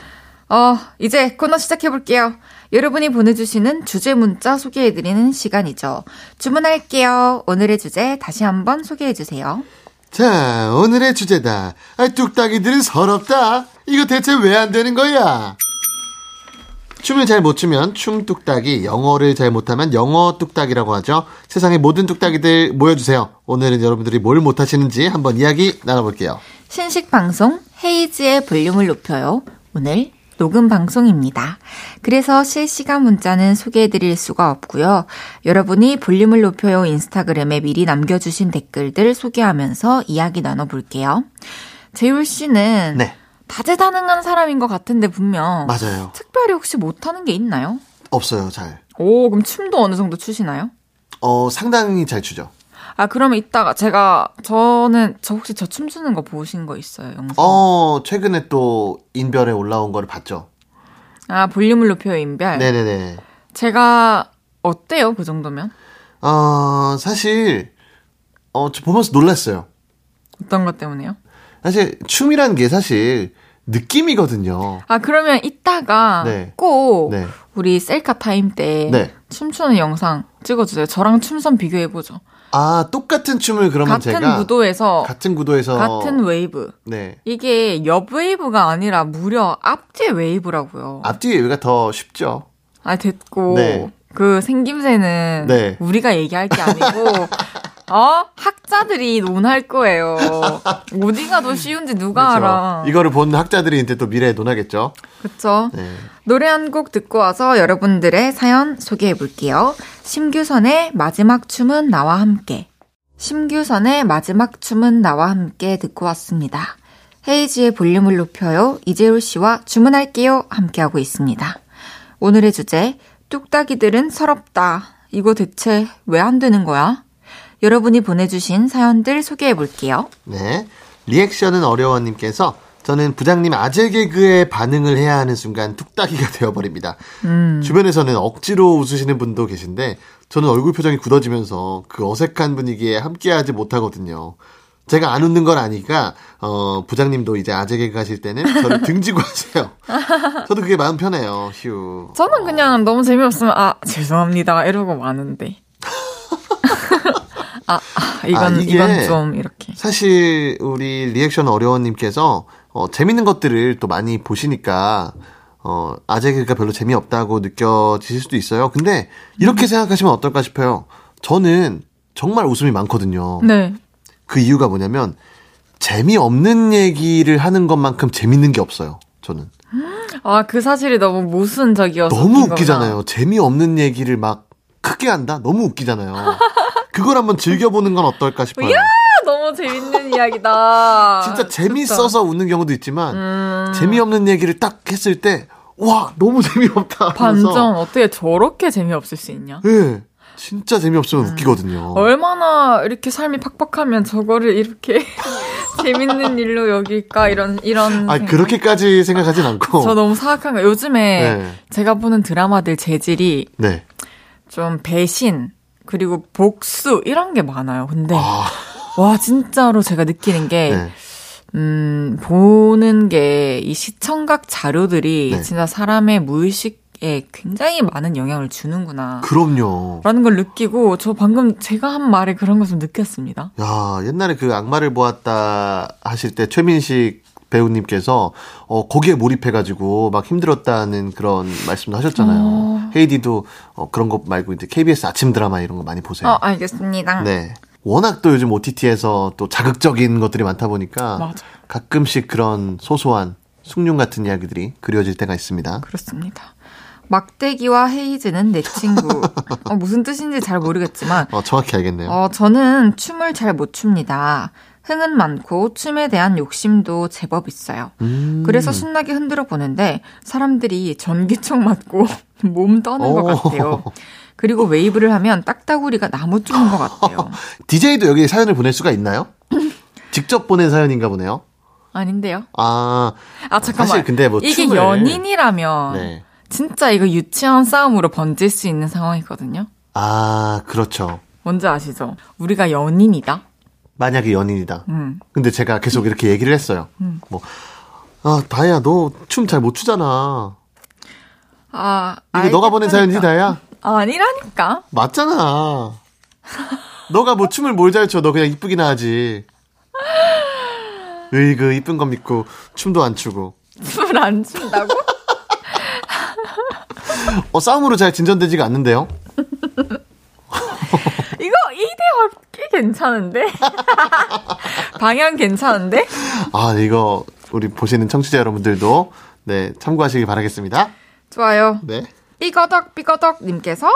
Speaker 1: 어, 이제 코너 시작해볼게요. 여러분이 보내주시는 주제 문자 소개해드리는 시간이죠. 주문할게요. 오늘의 주제 다시 한번 소개해주세요.
Speaker 4: 자, 오늘의 주제다. 아, 뚝딱이들은 서럽다. 이거 대체 왜 안 되는 거야? 춤을 잘 못 추면 춤 뚝딱이, 영어를 잘 못하면 영어 뚝딱이라고 하죠. 세상의 모든 뚝딱이들 모여주세요. 오늘은 여러분들이 뭘 못하시는지 한번 이야기 나눠볼게요.
Speaker 1: 신식 방송 헤이즈의 볼륨을 높여요. 오늘 녹음 방송입니다. 그래서 실시간 문자는 소개해드릴 수가 없고요. 여러분이 볼륨을 높여요 인스타그램에 미리 남겨주신 댓글들 소개하면서 이야기 나눠볼게요. 재율 씨는
Speaker 4: 네,
Speaker 1: 다재다능한 사람인 것 같은데 분명
Speaker 4: 맞아요.
Speaker 1: 특별히 혹시 못하는 게 있나요?
Speaker 4: 없어요, 잘.
Speaker 1: 오, 그럼 춤도 어느 정도 추시나요?
Speaker 4: 어, 상당히 잘 추죠.
Speaker 1: 아, 그러면 이따가 제가 저는 저 혹시 저 춤추는 거 보신 거 있어요, 영상?
Speaker 4: 어, 최근에 또 인별에 올라온 거를 봤죠.
Speaker 1: 아, 볼륨을 높여요, 인별.
Speaker 4: 네 네 네.
Speaker 1: 제가 어때요, 그 정도면?
Speaker 4: 어, 사실, 어, 저 보면서 놀랐어요.
Speaker 1: 어떤 것 때문에요?
Speaker 4: 사실, 춤이라는 게 사실 느낌이거든요.
Speaker 1: 아, 그러면 이따가
Speaker 4: 네.
Speaker 1: 꼭
Speaker 4: 네.
Speaker 1: 우리 셀카 타임 때
Speaker 4: 네.
Speaker 1: 춤추는 영상 찍어주세요. 저랑 춤선 비교해보죠.
Speaker 4: 아, 똑같은 춤을 그러면
Speaker 1: 같은
Speaker 4: 제가
Speaker 1: 구도에서
Speaker 4: 같은 구도에서
Speaker 1: 같은 웨이브.
Speaker 4: 네.
Speaker 1: 이게 옆 웨이브가 아니라 무려 앞뒤 웨이브라고요.
Speaker 4: 앞뒤 얘기가 더 쉽죠.
Speaker 1: 아 됐고
Speaker 4: 네.
Speaker 1: 그 생김새는
Speaker 4: 네.
Speaker 1: 우리가 얘기할 게 아니고 (laughs) 어 학자들이 논할 거예요. 어디가 더 쉬운지 누가 알아.
Speaker 4: 그렇죠. 이거를 본 학자들이 이제 또 미래에 논하겠죠.
Speaker 1: 그렇죠.
Speaker 4: 네.
Speaker 1: 노래 한 곡 듣고 와서 여러분들의 사연 소개해 볼게요. 심규선의 마지막 춤은 나와 함께. 심규선의 마지막 춤은 나와 함께 듣고 왔습니다. 헤이지의 볼륨을 높여요. 이재율 씨와 주문할게요. 함께하고 있습니다. 오늘의 주제, 뚝딱이들은 서럽다. 이거 대체 왜 안 되는 거야? 여러분이 보내주신 사연들 소개해 볼게요.
Speaker 4: 네. 리액션은 어려워님께서 저는 부장님 아재 개그에 반응을 해야 하는 순간 뚝딱이가 (laughs) 되어버립니다. 주변에서는 억지로 웃으시는 분도 계신데 저는 얼굴 표정이 굳어지면서 그 어색한 분위기에 함께하지 못하거든요. 제가 안 웃는 건 아니까 어, 부장님도 이제 아재 개그 하실 때는 저를 (laughs) 등지고 하세요. 저도 그게 마음 편해요. 휴.
Speaker 1: 저는 그냥 너무 재미없으면, 아, 죄송합니다. 이러고 마는데. (laughs) 아, 아, 이건,
Speaker 4: 아, 이게
Speaker 1: 이건 좀, 이렇게.
Speaker 4: 사실 우리 리액션 어려워님께서 어, 재밌는 것들을 또 많이 보시니까 어, 아재 개그가 별로 재미없다고 느껴지실 수도 있어요. 근데 이렇게 생각하시면 어떨까 싶어요. 저는 정말 웃음이 많거든요.
Speaker 1: 네.
Speaker 4: 그 이유가 뭐냐면 재미없는 얘기를 하는 것만큼 재밌는 게 없어요. 저는
Speaker 1: 아, 그 사실이 너무 모순적이어서.
Speaker 4: 너무 웃기잖아요. 재미없는 얘기를 막 크게 한다. 너무 웃기잖아요. (laughs) 그걸 한번 즐겨보는 건 어떨까 싶어요.
Speaker 1: 아, 너무 재밌는 (laughs) 이야기다.
Speaker 4: 진짜 재밌어서. 웃는 경우도 있지만
Speaker 1: 음.
Speaker 4: 재미없는 얘기를 딱 했을 때 와 너무 재미없다.
Speaker 1: 반전, 어떻게 저렇게 재미없을 수 있냐?
Speaker 4: 예, 진짜 재미없으면 웃기거든요.
Speaker 1: 얼마나 이렇게 삶이 팍팍하면 저거를 이렇게 (laughs) 재밌는 일로 여길까? 이런, 이런.
Speaker 4: 아. 그렇게까지 생각하진 않고.
Speaker 1: 저 너무 사악한 거. 요즘에
Speaker 4: 네.
Speaker 1: 제가 보는 드라마들 재질이
Speaker 4: 네.
Speaker 1: 좀 배신, 그리고 복수 이런 게 많아요. 근데
Speaker 4: 아,
Speaker 1: 와 진짜로 제가 느끼는 게
Speaker 4: 네.
Speaker 1: 음, 보는 게 이 시청각 자료들이
Speaker 4: 네.
Speaker 1: 진짜 사람의 무의식에 굉장히 많은 영향을 주는구나.
Speaker 4: 그럼요.
Speaker 1: 라는 걸 느끼고 저 방금 제가 한 말에 그런 걸 좀 느꼈습니다.
Speaker 4: 야, 옛날에 그 악마를 보았다 하실 때 최민식 배우님께서 어 거기에 몰입해가지고 막 힘들었다는 그런 말씀도 하셨잖아요.
Speaker 1: 어.
Speaker 4: 헤이디도 어, 그런 거 말고 이제 KBS 아침 드라마 이런 거 많이 보세요.
Speaker 1: 어, 알겠습니다.
Speaker 4: 네. 워낙 또 요즘 OTT에서 또 자극적인 것들이 많다 보니까
Speaker 1: 맞아요.
Speaker 4: 가끔씩 그런 소소한 숭늉 같은 이야기들이 그려질 때가 있습니다.
Speaker 1: 그렇습니다. 막대기와 헤이즈는 내 친구. 어, 무슨 뜻인지 잘 모르겠지만,
Speaker 4: 어, 정확히 알겠네요.
Speaker 1: 어, 저는 춤을 잘 못 춥니다. 흥은 많고 춤에 대한 욕심도 제법 있어요.
Speaker 4: 음.
Speaker 1: 그래서 신나게 흔들어 보는데 사람들이 전기총 맞고 (laughs) 몸 떠는 것
Speaker 4: 오.
Speaker 1: 같아요. 그리고 웨이브를 하면 딱따구리가 나무 쪼는 것 같아요. (laughs)
Speaker 4: DJ도 여기 사연을 보낼 수가 있나요? (clears throat) 직접 보낸 사연인가 보네요.
Speaker 1: 아닌데요?
Speaker 4: 아,
Speaker 1: 아 잠깐만.
Speaker 4: 사실 근데 뭐
Speaker 1: 이게
Speaker 4: 춤을-
Speaker 1: 연인이라면
Speaker 4: 네.
Speaker 1: 진짜 이거 유치한 싸움으로 번질 수 있는 상황이거든요.
Speaker 4: 아, 그렇죠.
Speaker 1: 뭔지 아시죠? 우리가 연인이다.
Speaker 4: 만약에 연인이다.
Speaker 1: 음.
Speaker 4: 근데 제가 계속 이렇게 얘기를 했어요. 뭐, 아, 다혜야, 너 춤 잘 못 추잖아.
Speaker 1: 아,
Speaker 4: 이거 너가 보낸 사연이지, 다혜야?
Speaker 1: 아, 아니라니까.
Speaker 4: 맞잖아. (laughs) 너가 뭐 춤을 뭘 잘 춰? 너 그냥 이쁘기나 하지. 으이 그, 이쁜 건 믿고, 춤도 안 추고.
Speaker 1: 춤을 안 춘다고?
Speaker 4: 어, 싸움으로 잘 진전되지가 않는데요?
Speaker 1: 이대화 꽤 괜찮은데? (laughs) 방향 괜찮은데?
Speaker 4: 아, 이거, 우리 보시는 청취자 여러분들도, 네, 참고하시길 바라겠습니다.
Speaker 1: 좋아요.
Speaker 4: 네.
Speaker 1: 삐거덕 삐거덕 님께서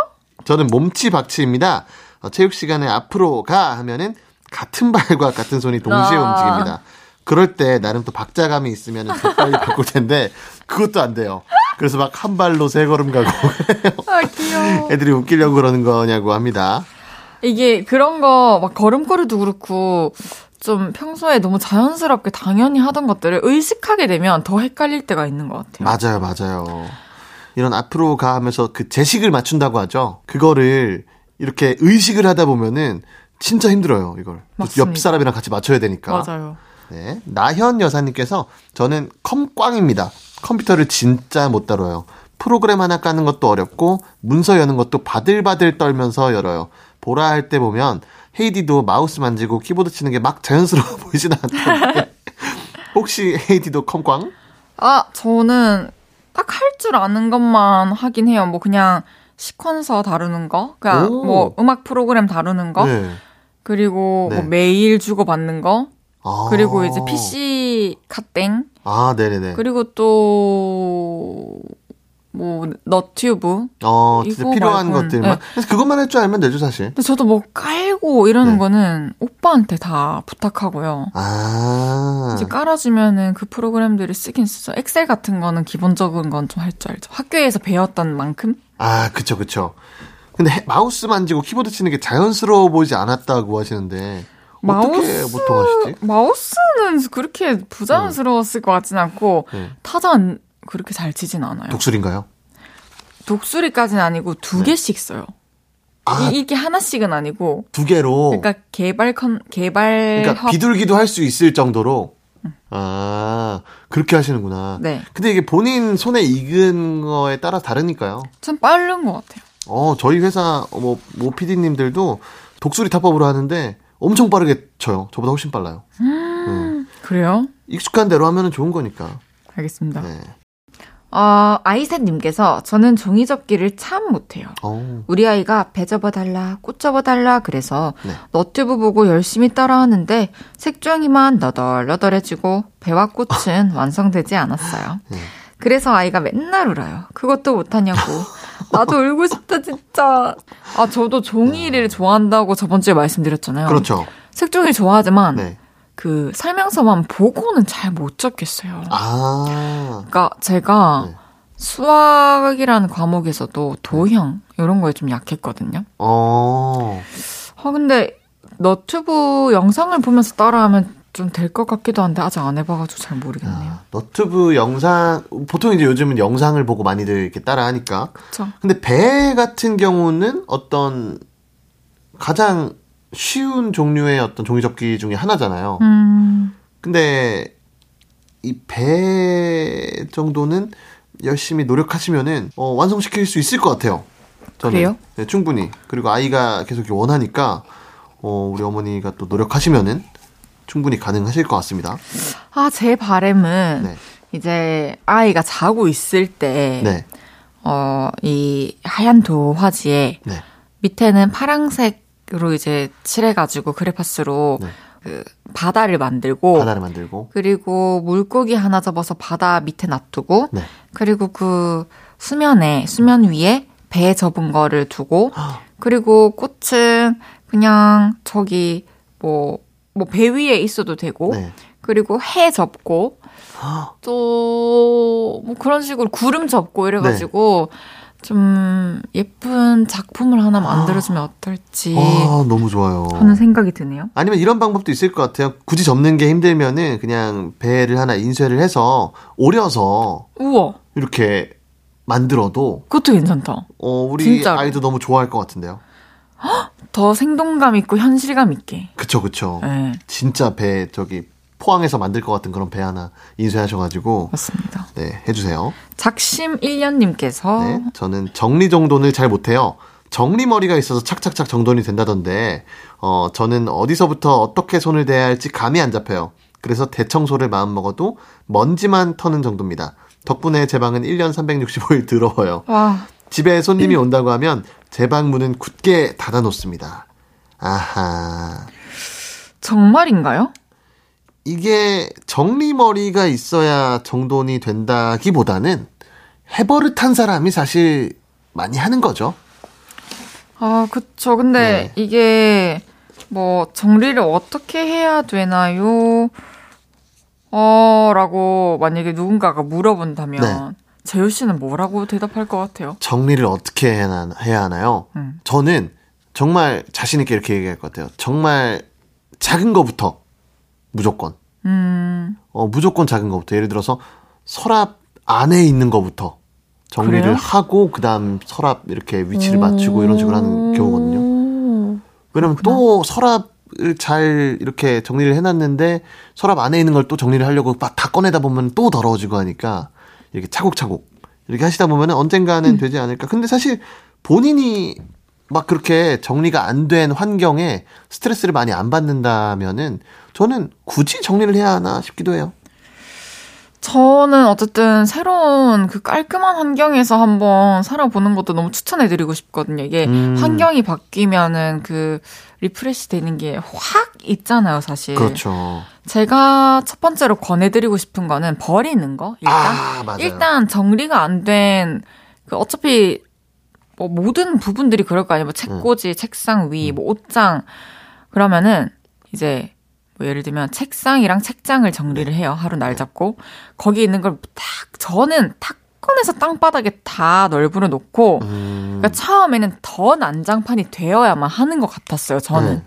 Speaker 4: 저는 몸치 박치입니다. 어, 체육 시간에 앞으로 가 하면은 같은 발과 같은 손이 동시에
Speaker 1: 아.
Speaker 4: 움직입니다. 그럴 때 나름 또 박자감이 있으면 더 빨리 (laughs) 바꿀 텐데 그것도 안 돼요. 그래서 막 한 발로 세 걸음 가고 (laughs)
Speaker 1: 아 귀여워.
Speaker 4: 애들이 웃기려고 그러는 거냐고 합니다.
Speaker 1: 이게 그런 거 막 걸음걸이도 그렇고 좀 평소에 너무 자연스럽게 당연히 하던 것들을 의식하게 되면 더 헷갈릴 때가 있는 것 같아요.
Speaker 4: 맞아요, 맞아요. 이런 앞으로 가 하면서 그 제식을 맞춘다고 하죠. 그거를 이렇게 의식을 하다 보면은 진짜 힘들어요, 이걸. 또
Speaker 1: 맞습니다.
Speaker 4: 옆 사람이랑 같이 맞춰야 되니까.
Speaker 1: 맞아요.
Speaker 4: 네. 나현 여사님께서 저는 컴꽝입니다. 컴퓨터를 진짜 못 다뤄요. 프로그램 하나 까는 것도 어렵고 문서 여는 것도 바들바들 떨면서 열어요. 보라 할 때 보면 헤이디도 마우스 만지고 키보드 치는 게 막 자연스러워 (laughs) 보이진 않던데 (laughs) 혹시 헤이디도 컴꽝?
Speaker 1: 아 저는 딱 할 줄 아는 것만 하긴 해요. 뭐 그냥 시퀀서 다루는 거, 그냥
Speaker 4: 오.
Speaker 1: 뭐 음악 프로그램 다루는 거,
Speaker 4: 네.
Speaker 1: 그리고
Speaker 4: 네.
Speaker 1: 뭐 메일 주고 받는 거,
Speaker 4: 아.
Speaker 1: 그리고 이제 PC 카땡,
Speaker 4: 아, 네네네.
Speaker 1: 그리고 또, 뭐, 너튜브.
Speaker 4: 어, 진짜
Speaker 1: 이거
Speaker 4: 필요한
Speaker 1: 말고는-
Speaker 4: 것들만.
Speaker 1: 네.
Speaker 4: 그래서 그것만 할 줄 알면 되죠, 사실.
Speaker 1: 근데 저도 뭐 깔고 이러는
Speaker 4: 네.
Speaker 1: 거는 오빠한테 다 부탁하고요.
Speaker 4: 아.
Speaker 1: 이제 깔아주면은 그 프로그램들을 쓰긴 쓰죠. 엑셀 같은 거는 기본적인 건 좀 할 줄 알죠. 학교에서 배웠던 만큼?
Speaker 4: 아, 그쵸, 그쵸. 근데 해- 마우스 만지고 키보드 치는 게 자연스러워 보이지 않았다고 하시는데 어떻게
Speaker 1: 마우스-
Speaker 4: 보통 하시지?
Speaker 1: 마우스는 그렇게 부자연스러웠을 것 같진 않고,
Speaker 4: 네.
Speaker 1: 타자는 그렇게 잘 치진 않아요.
Speaker 4: 독수리인가요?
Speaker 1: 독수리까지는 아니고 두 개씩 써요.
Speaker 4: 네. 아,
Speaker 1: 이, 이게 하나씩은 아니고,
Speaker 4: 두 개로.
Speaker 1: 그러니까 개발 컨 개발
Speaker 4: 그러니까
Speaker 1: 협-
Speaker 4: 비둘기도 할 수 있을 정도로. 아, 그렇게 하시는구나.
Speaker 1: 네.
Speaker 4: 근데 이게 본인 손에 익은 거에 따라 다르니까요.
Speaker 1: 좀 빠른 것 같아요.
Speaker 4: 어, 저희 회사, 뭐, 모 PD님들도 독수리 타법으로 하는데 엄청 빠르게 쳐요. 저보다 훨씬 빨라요.
Speaker 1: 그래요?
Speaker 4: 익숙한 대로 하면 좋은 거니까.
Speaker 1: 알겠습니다.
Speaker 4: 네.
Speaker 1: 어, 아이셋님께서 저는 종이접기를 참 못해요.
Speaker 4: 어,
Speaker 1: 우리 아이가 배 접어달라, 꽃 접어달라 그래서
Speaker 4: 네.
Speaker 1: 너튜브 보고 열심히 따라하는데 색종이만 너덜너덜해지고 배와 꽃은 (laughs) 완성되지 않았어요.
Speaker 4: 네.
Speaker 1: 그래서 아이가 맨날 울어요. 그것도 못하냐고. (laughs) 나도 울고 싶다 진짜. 아 저도 종이를 좋아한다고 저번 주에 말씀드렸잖아요.
Speaker 4: 그렇죠.
Speaker 1: 색종이 좋아하지만
Speaker 4: 네.
Speaker 1: 그 설명서만 보고는 잘못 적겠어요.
Speaker 4: 아,
Speaker 1: 그러니까 제가
Speaker 4: 네.
Speaker 1: 수학이라는 과목에서도 도형 이런 거에 좀 약했거든요.
Speaker 4: 어,
Speaker 1: 아 근데 너튜브 영상을 보면서 따라하면 좀 될 것 같기도 한데 아직 안 해봐가지고 잘 모르겠네요.
Speaker 4: 아, 너튜브 영상, 보통 이제 요즘은 영상을 보고 많이들 이렇게 따라 하니까.
Speaker 1: 그쵸?
Speaker 4: 근데 배 같은 경우는 어떤 가장 쉬운 종류의 어떤 종이접기 중에 하나잖아요.
Speaker 1: 음,
Speaker 4: 근데 이 배 정도는 열심히 노력하시면은 어, 완성시킬 수 있을 것 같아요. 저는.
Speaker 1: 그래요?
Speaker 4: 네, 충분히. 그리고 아이가 계속 원하니까 어, 우리 어머니가 또 노력하시면은 충분히 가능하실 것 같습니다.
Speaker 1: 아, 제 바램은
Speaker 4: 네.
Speaker 1: 이제 아이가 자고 있을 때,
Speaker 4: 네.
Speaker 1: 어, 이 하얀 도화지에
Speaker 4: 네.
Speaker 1: 밑에는 파랑색으 로 이제 칠해가지고 그래파스로
Speaker 4: 네.
Speaker 1: 그 바다를 만들고
Speaker 4: 바다를 만들고.
Speaker 1: 그리고 물고기 하나 잡아서 바다 밑에 놔두고
Speaker 4: 네.
Speaker 1: 그리고 그 수면에 수면 위에 배 접은 거를 두고 그리고 꽃은 그냥 저기 뭐 뭐 배 위에 있어도 되고
Speaker 4: 네.
Speaker 1: 그리고 해 접고 또 뭐 그런 식으로 구름 접고 이래가지고
Speaker 4: 네.
Speaker 1: 좀 예쁜 작품을 하나 만들어주면 어떨지
Speaker 4: 아, 너무 좋아요.
Speaker 1: 하는 생각이 드네요.
Speaker 4: 아니면 이런 방법도 있을 것 같아요. 굳이 접는 게 힘들면은 그냥 배를 하나 인쇄를 해서 오려서
Speaker 1: 우와,
Speaker 4: 이렇게 만들어도
Speaker 1: 그것도 괜찮다.
Speaker 4: 어, 우리
Speaker 1: 진짜로.
Speaker 4: 아이도 너무 좋아할 것 같은데요.
Speaker 1: 더 생동감 있고 현실감 있게.
Speaker 4: 그쵸, 그쵸.
Speaker 1: 네,
Speaker 4: 진짜 배, 저기, 포항에서 만들 것 같은 그런 배 하나 인쇄하셔가지고,
Speaker 1: 맞습니다.
Speaker 4: 네, 해주세요.
Speaker 1: 작심 1년님께서
Speaker 4: 네, 저는 정리 정돈을 잘 못해요. 정리머리가 있어서 착착착 정돈이 된다던데, 어, 저는 어디서부터 어떻게 손을 대야 할지 감이 안 잡혀요. 그래서 대청소를 마음 먹어도 먼지만 터는 정도입니다. 덕분에 제 방은 1년 365일 더러워요.
Speaker 1: 와,
Speaker 4: 집에 손님이 온다고 하면 제 방 문은 굳게 닫아 놓습니다. 아하.
Speaker 1: 정말인가요?
Speaker 4: 이게 정리머리가 있어야 정돈이 된다기보다는 해버릇한 사람이 사실 많이 하는 거죠.
Speaker 1: 아, 그쵸. 근데
Speaker 4: 네.
Speaker 1: 이게 뭐 정리를 어떻게 해야 되나요? 어, 라고 만약에 누군가가 물어본다면
Speaker 4: 네.
Speaker 1: 재효 씨는 뭐라고 대답할 것 같아요?
Speaker 4: 정리를 어떻게 해야, 해야 하나요?
Speaker 1: 음.
Speaker 4: 저는 정말 자신있게 이렇게 얘기할 것 같아요. 정말 작은 거부터 무조건.
Speaker 1: 음,
Speaker 4: 어, 무조건 작은 거부터. 예를 들어서 서랍 안에 있는 거부터 정리를
Speaker 1: 그래요?
Speaker 4: 하고 그다음 서랍 이렇게 위치를 맞추고 이런 식으로 하는 경우거든요.
Speaker 1: 오.
Speaker 4: 왜냐면 또 서랍을 잘 이렇게 정리를 해놨는데 서랍 안에 있는 걸 또 정리를 하려고 막 다 꺼내다 보면 또 더러워지고 하니까 이렇게 차곡차곡 이렇게 하시다 보면 언젠가는 되지 않을까. 근데 사실 본인이 막 그렇게 정리가 안 된 환경에 스트레스를 많이 안 받는다면은 저는 굳이 정리를 해야 하나 싶기도 해요.
Speaker 1: 저는 어쨌든 새로운 그 깔끔한 환경에서 한번 살아보는 것도 너무 추천해드리고 싶거든요. 이게
Speaker 4: 음.
Speaker 1: 환경이 바뀌면은 그 refresh 되는 게 확 있잖아요, 사실.
Speaker 4: 그렇죠.
Speaker 1: 제가 첫 번째로 권해드리고 싶은 거는 버리는 거. 일단,
Speaker 4: 아, 맞아요.
Speaker 1: 일단 정리가 안 된, 그 어차피 뭐 모든 부분들이 그럴 거 아니에요. 뭐 책꽂이, 책상 위, 뭐 옷장. 그러면은 이제 뭐 예를 들면 책상이랑 책장을 정리를 해요. 하루 날 잡고. 거기 있는 걸 탁, 저는 탁 꺼내서 땅바닥에 다 널브러 놓고,
Speaker 4: 음,
Speaker 1: 그러니까 처음에는 더 난장판이 되어야만 하는 것 같았어요, 저는.
Speaker 4: 네.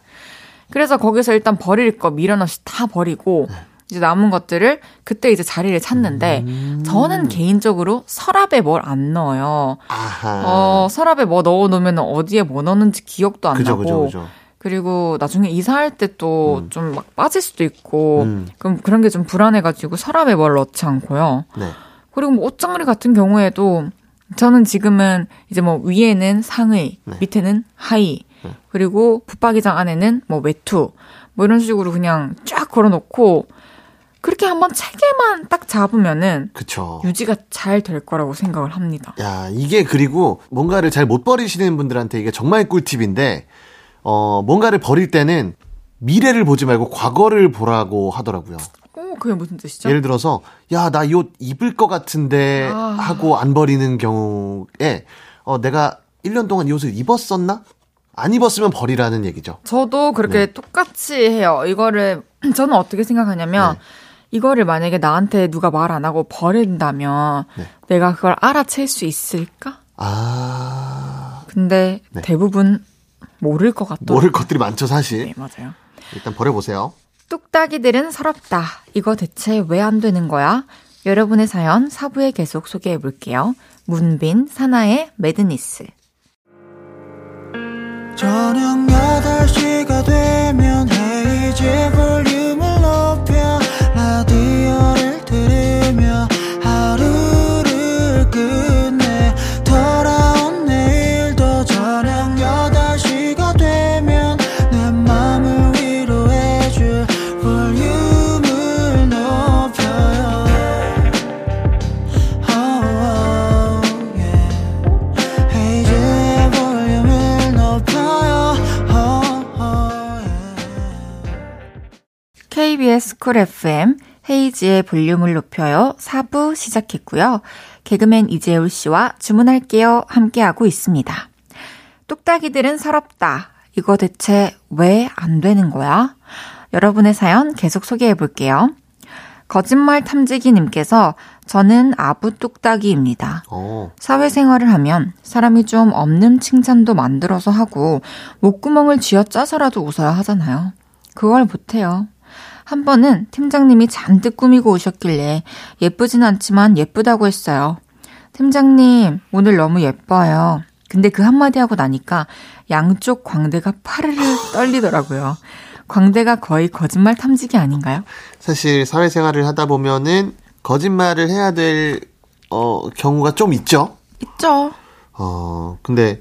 Speaker 1: 그래서 거기서 일단 버릴 거 미련 없이 다 버리고,
Speaker 4: 네.
Speaker 1: 이제 남은 것들을 그때 이제 자리를 찾는데,
Speaker 4: 음.
Speaker 1: 저는 개인적으로 서랍에 뭘 안 넣어요.
Speaker 4: 아하.
Speaker 1: 어, 서랍에 뭐 넣어 놓으면 어디에 뭐 넣는지 기억도 안
Speaker 4: 그죠,
Speaker 1: 나고.
Speaker 4: 그죠, 그죠.
Speaker 1: 그리고 나중에 이사할 때 또 좀막 빠질 수도 있고,
Speaker 4: 음.
Speaker 1: 그럼 그런 게 좀 불안해가지고 서랍에 뭘 넣지 않고요.
Speaker 4: 네.
Speaker 1: 그리고 뭐 옷장리 같은 경우에도 저는 지금은 이제 뭐 위에는 상의,
Speaker 4: 네.
Speaker 1: 밑에는 하의, 그리고 붙박이장 안에는 뭐 외투, 뭐 이런 식으로 그냥 쫙 걸어놓고 그렇게 한번 체계만 딱 잡으면은
Speaker 4: 그쵸.
Speaker 1: 유지가 잘 될 거라고 생각을 합니다.
Speaker 4: 야, 이게 그리고 뭔가를 잘 못 버리시는 분들한테 이게 정말 꿀팁인데, 어, 뭔가를 버릴 때는 미래를 보지 말고 과거를 보라고 하더라고요.
Speaker 1: 오, 그게 무슨 뜻이죠?
Speaker 4: 예를 들어서, 야, 나 이 옷 입을 것 같은데
Speaker 1: 아.
Speaker 4: 하고 안 버리는 경우에, 어, 내가 1년 동안 이 옷을 입었었나? 안 입었으면 버리라는 얘기죠.
Speaker 1: 저도 그렇게
Speaker 4: 네.
Speaker 1: 똑같이 해요. 이거를 (clears throat) 저는 어떻게 생각하냐면
Speaker 4: 네.
Speaker 1: 이거를 만약에 나한테 누가 말 안 하고 버린다면
Speaker 4: 네.
Speaker 1: 내가 그걸 알아챌 수 있을까?
Speaker 4: 아,
Speaker 1: 근데
Speaker 4: 네.
Speaker 1: 대부분 모를 것 같더라고요.
Speaker 4: 모를 것들이 많죠, 사실.
Speaker 1: 네, 맞아요.
Speaker 4: 일단 버려보세요.
Speaker 1: 뚝딱이들은 서럽다. 이거 대체 왜 안 되는 거야? 여러분의 사연 사부에 계속 소개해 볼게요. 문빈, 사나의 매드니스.
Speaker 3: 저녁 8시가 되면 헤이즈 볼륨을 높여 라디오를 들으며
Speaker 1: KBS 쿨 FM 헤이지의 볼륨을 높여요 4부 시작했고요. 개그맨 이재울 씨와 주문할게요 함께하고 있습니다. 뚝딱이들은 서럽다. 이거 대체 왜 안 되는 거야? 여러분의 사연 계속 소개해 볼게요. 거짓말 탐지기님께서 저는 아부 뚝딱이입니다.
Speaker 4: 어.
Speaker 1: 사회생활을 하면 사람이 좀 없는 칭찬도 만들어서 하고 목구멍을 쥐어 짜서라도 웃어야 하잖아요. 그걸 못해요. 한 번은 팀장님이 잔뜩 꾸미고 오셨길래 예쁘진 않지만 예쁘다고 했어요. 팀장님, 오늘 너무 예뻐요. 근데 그 한마디 하고 나니까 양쪽 광대가 파르르 떨리더라고요. 광대가 거의 거짓말 탐지기 아닌가요?
Speaker 4: 사실 사회생활을 하다 보면은 거짓말을 해야 될 어, 경우가 좀 있죠.
Speaker 1: 있죠.
Speaker 4: 어, 근데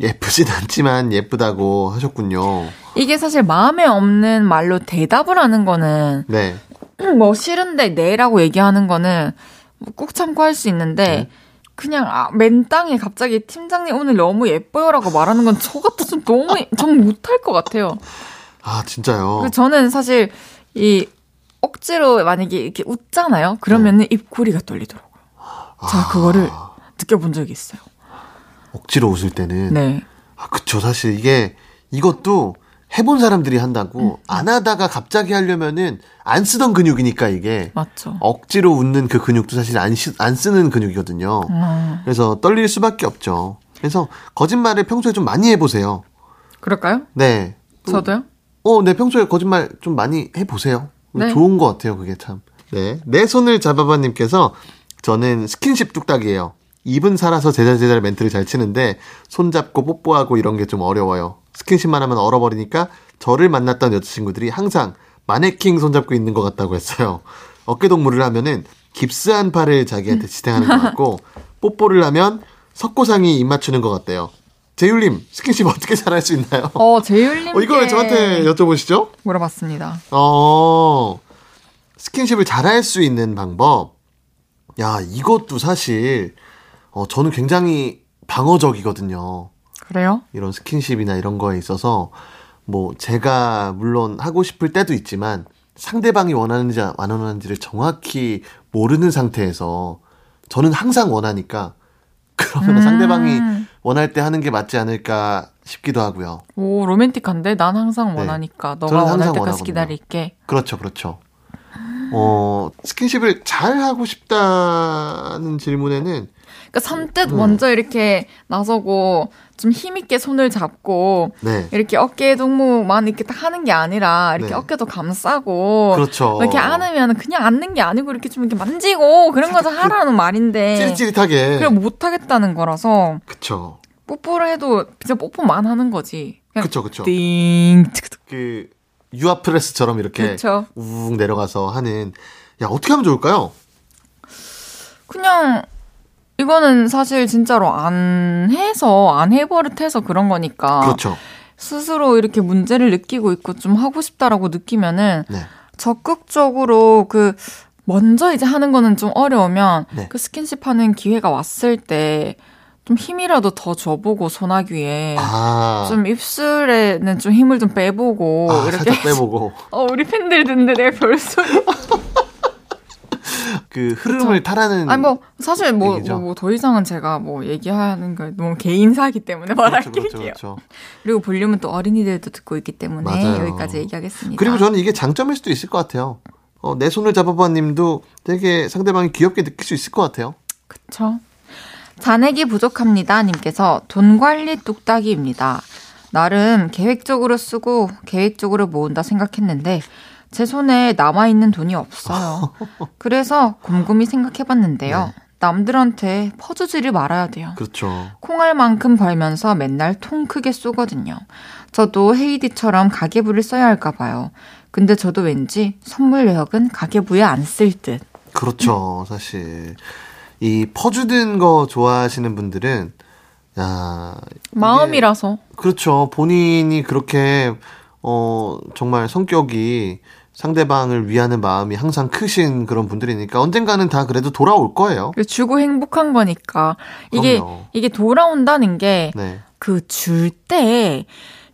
Speaker 4: 예쁘진 않지만 예쁘다고 하셨군요.
Speaker 1: 이게 사실 마음에 없는 말로 대답을 하는 거는
Speaker 4: 네. (clears throat)
Speaker 1: 뭐 싫은데 네라고 얘기하는 거는 뭐꾹 참고 할 수 있는데 그냥 아, 맨땅에 갑자기 팀장님 오늘 너무 예뻐요라고 말하는 건 저 같아서 너무 전 못할 것 같아요.
Speaker 4: 아, 진짜요?
Speaker 1: 그래서 저는 사실 이 억지로 만약에 이렇게 웃잖아요. 그러면은 입꼬리가 떨리더라고요. 제가 그거를 느껴본 적이 있어요.
Speaker 4: 억지로 웃을 때는.
Speaker 1: 네.
Speaker 4: 아, 그쵸. 사실 이게, 이것도 해본 사람들이 한다고 안 하다가 갑자기 하려면은 안 쓰던 근육이니까 이게
Speaker 1: 맞죠.
Speaker 4: 억지로 웃는 그 근육도 사실 안, 시, 안 쓰는 근육이거든요.
Speaker 1: 음,
Speaker 4: 그래서 떨릴 수밖에 없죠. 그래서 거짓말을 평소에 좀 많이 해보세요.
Speaker 1: 그럴까요?
Speaker 4: 네.
Speaker 1: 저도요?
Speaker 4: 어, 네, 평소에 거짓말 좀 많이 해보세요.
Speaker 1: 네.
Speaker 4: 좋은 것 같아요, 그게 참. 네. 내 손을 잡아봐님께서 저는 스킨십 뚝딱이에요. 입은 살아서 제자제자 멘트를 잘 치는데 손잡고 뽀뽀하고 이런 게 좀 어려워요. 스킨십만 하면 얼어버리니까 저를 만났던 여자친구들이 항상 마네킹 손잡고 있는 것 같다고 했어요. 어깨 동무를 하면은 깁스한 팔을 자기한테 지탱하는 것 같고 (laughs) 뽀뽀를 하면 석고상이 입 맞추는 것 같대요. 재율님 스킨십 어떻게 잘할 수 있나요?
Speaker 1: 어, 제율님.
Speaker 4: 어, 이걸 저한테 여쭤보시죠?
Speaker 1: 물어봤습니다.
Speaker 4: 어, 스킨십을 잘할 수 있는 방법. 야, 이것도 사실, 어, 저는 굉장히 방어적이거든요.
Speaker 1: 그래요?
Speaker 4: 이런 스킨십이나 이런 거에 있어서, 뭐, 제가 물론 하고 싶을 때도 있지만, 상대방이 원하는지 안 원하는지를 정확히 모르는 상태에서, 저는 항상 원하니까, (laughs) 그러면
Speaker 1: 음.
Speaker 4: 상대방이 원할 때 하는 게 맞지 않을까 싶기도 하고요.
Speaker 1: 오, 로맨틱한데? 난 항상
Speaker 4: 네.
Speaker 1: 원하니까. 너가
Speaker 4: 저는
Speaker 1: 원할
Speaker 4: 항상
Speaker 1: 때까지
Speaker 4: 원하거든요.
Speaker 1: 기다릴게.
Speaker 4: 그렇죠, 그렇죠. 어, 스킨십을 잘 하고 싶다는 질문에는
Speaker 1: 그러니까 선뜻
Speaker 4: 음.
Speaker 1: 먼저 이렇게 나서고 좀 힘있게 손을 잡고
Speaker 4: 네.
Speaker 1: 이렇게 어깨 동무만 이렇게 딱 하는 게 아니라 이렇게
Speaker 4: 네.
Speaker 1: 어깨도 감싸고
Speaker 4: 그렇죠.
Speaker 1: 이렇게 안으면 그냥 앉는 게 아니고 이렇게 좀 이렇게 만지고 그런 거 하라는 말인데
Speaker 4: 찌릿찌릿하게.
Speaker 1: 그걸 못 하겠다는 거라서
Speaker 4: 그쵸.
Speaker 1: 뽀뽀를 해도 진짜 뽀뽀만 하는 거지. 그냥
Speaker 4: 그쵸, 그쵸.
Speaker 1: 띵 틱,
Speaker 4: 그, 유아 프레스처럼 이렇게
Speaker 1: 그쵸.
Speaker 4: 우웅 내려가서 하는. 야, 어떻게 하면 좋을까요?
Speaker 1: 그냥 이거는 사실 진짜로 안 해서 안 해버릇해서 그런 거니까
Speaker 4: 그렇죠.
Speaker 1: 스스로 이렇게 문제를 느끼고 있고 좀 하고 싶다라고 느끼면은
Speaker 4: 네.
Speaker 1: 적극적으로 그 먼저 이제 하는 거는 좀 어려우면
Speaker 4: 네.
Speaker 1: 그 스킨십 하는 기회가 왔을 때 좀 힘이라도 더 줘보고 소나귀에
Speaker 4: 아.
Speaker 1: 좀 입술에는 좀 힘을 좀 빼보고
Speaker 4: 아,
Speaker 1: 이렇게
Speaker 4: 빼보고.
Speaker 1: 어 우리 팬들 듣는데 내가 별소
Speaker 4: 그 흐름을 타라는.
Speaker 1: 아니 뭐 사실 뭐
Speaker 4: 얘기죠.
Speaker 1: 뭐더 이상은 제가 뭐 얘기하는 거 너무 개인사기 때문에
Speaker 4: 그렇죠,
Speaker 1: 말할게요.
Speaker 4: 그렇죠, 그렇죠.
Speaker 1: 그리고 볼륨은 또 어린이들도 듣고 있기 때문에
Speaker 4: 맞아요.
Speaker 1: 여기까지 얘기하겠습니다.
Speaker 4: 그리고 저는 이게 장점일 수도 있을 것 같아요. 어, 내 손을 잡아봐 님도 되게 상대방이 귀엽게 느낄 수 있을 것 같아요.
Speaker 1: 그쵸. 잔액이 부족합니다. 님께서 돈 관리 뚝딱이입니다. 나름 계획적으로 쓰고 계획적으로 모은다 생각했는데 제 손에 남아있는 돈이 없어요. (laughs) 그래서 곰곰이 생각해봤는데요. 남들한테 퍼주지를 말아야 돼요.
Speaker 4: 그렇죠.
Speaker 1: 콩알 만큼 벌면서 맨날 통 크게 쏘거든요. 저도 헤이디처럼 가계부를 써야 할까 봐요. 근데 저도 왠지 선물 내역은 가계부에 안 쓸 듯.
Speaker 4: 그렇죠. 사실 이 퍼주는 거 좋아하시는 분들은 야
Speaker 1: 마음이라서.
Speaker 4: 그렇죠. 본인이 그렇게 어 정말 성격이 상대방을 위하는 마음이 항상 크신 그런 분들이니까 언젠가는 다 그래도 돌아올 거예요.
Speaker 1: 주고 행복한 거니까. 이게,
Speaker 4: 그럼요.
Speaker 1: 이게 돌아온다는 게
Speaker 4: 네.
Speaker 1: 그줄 때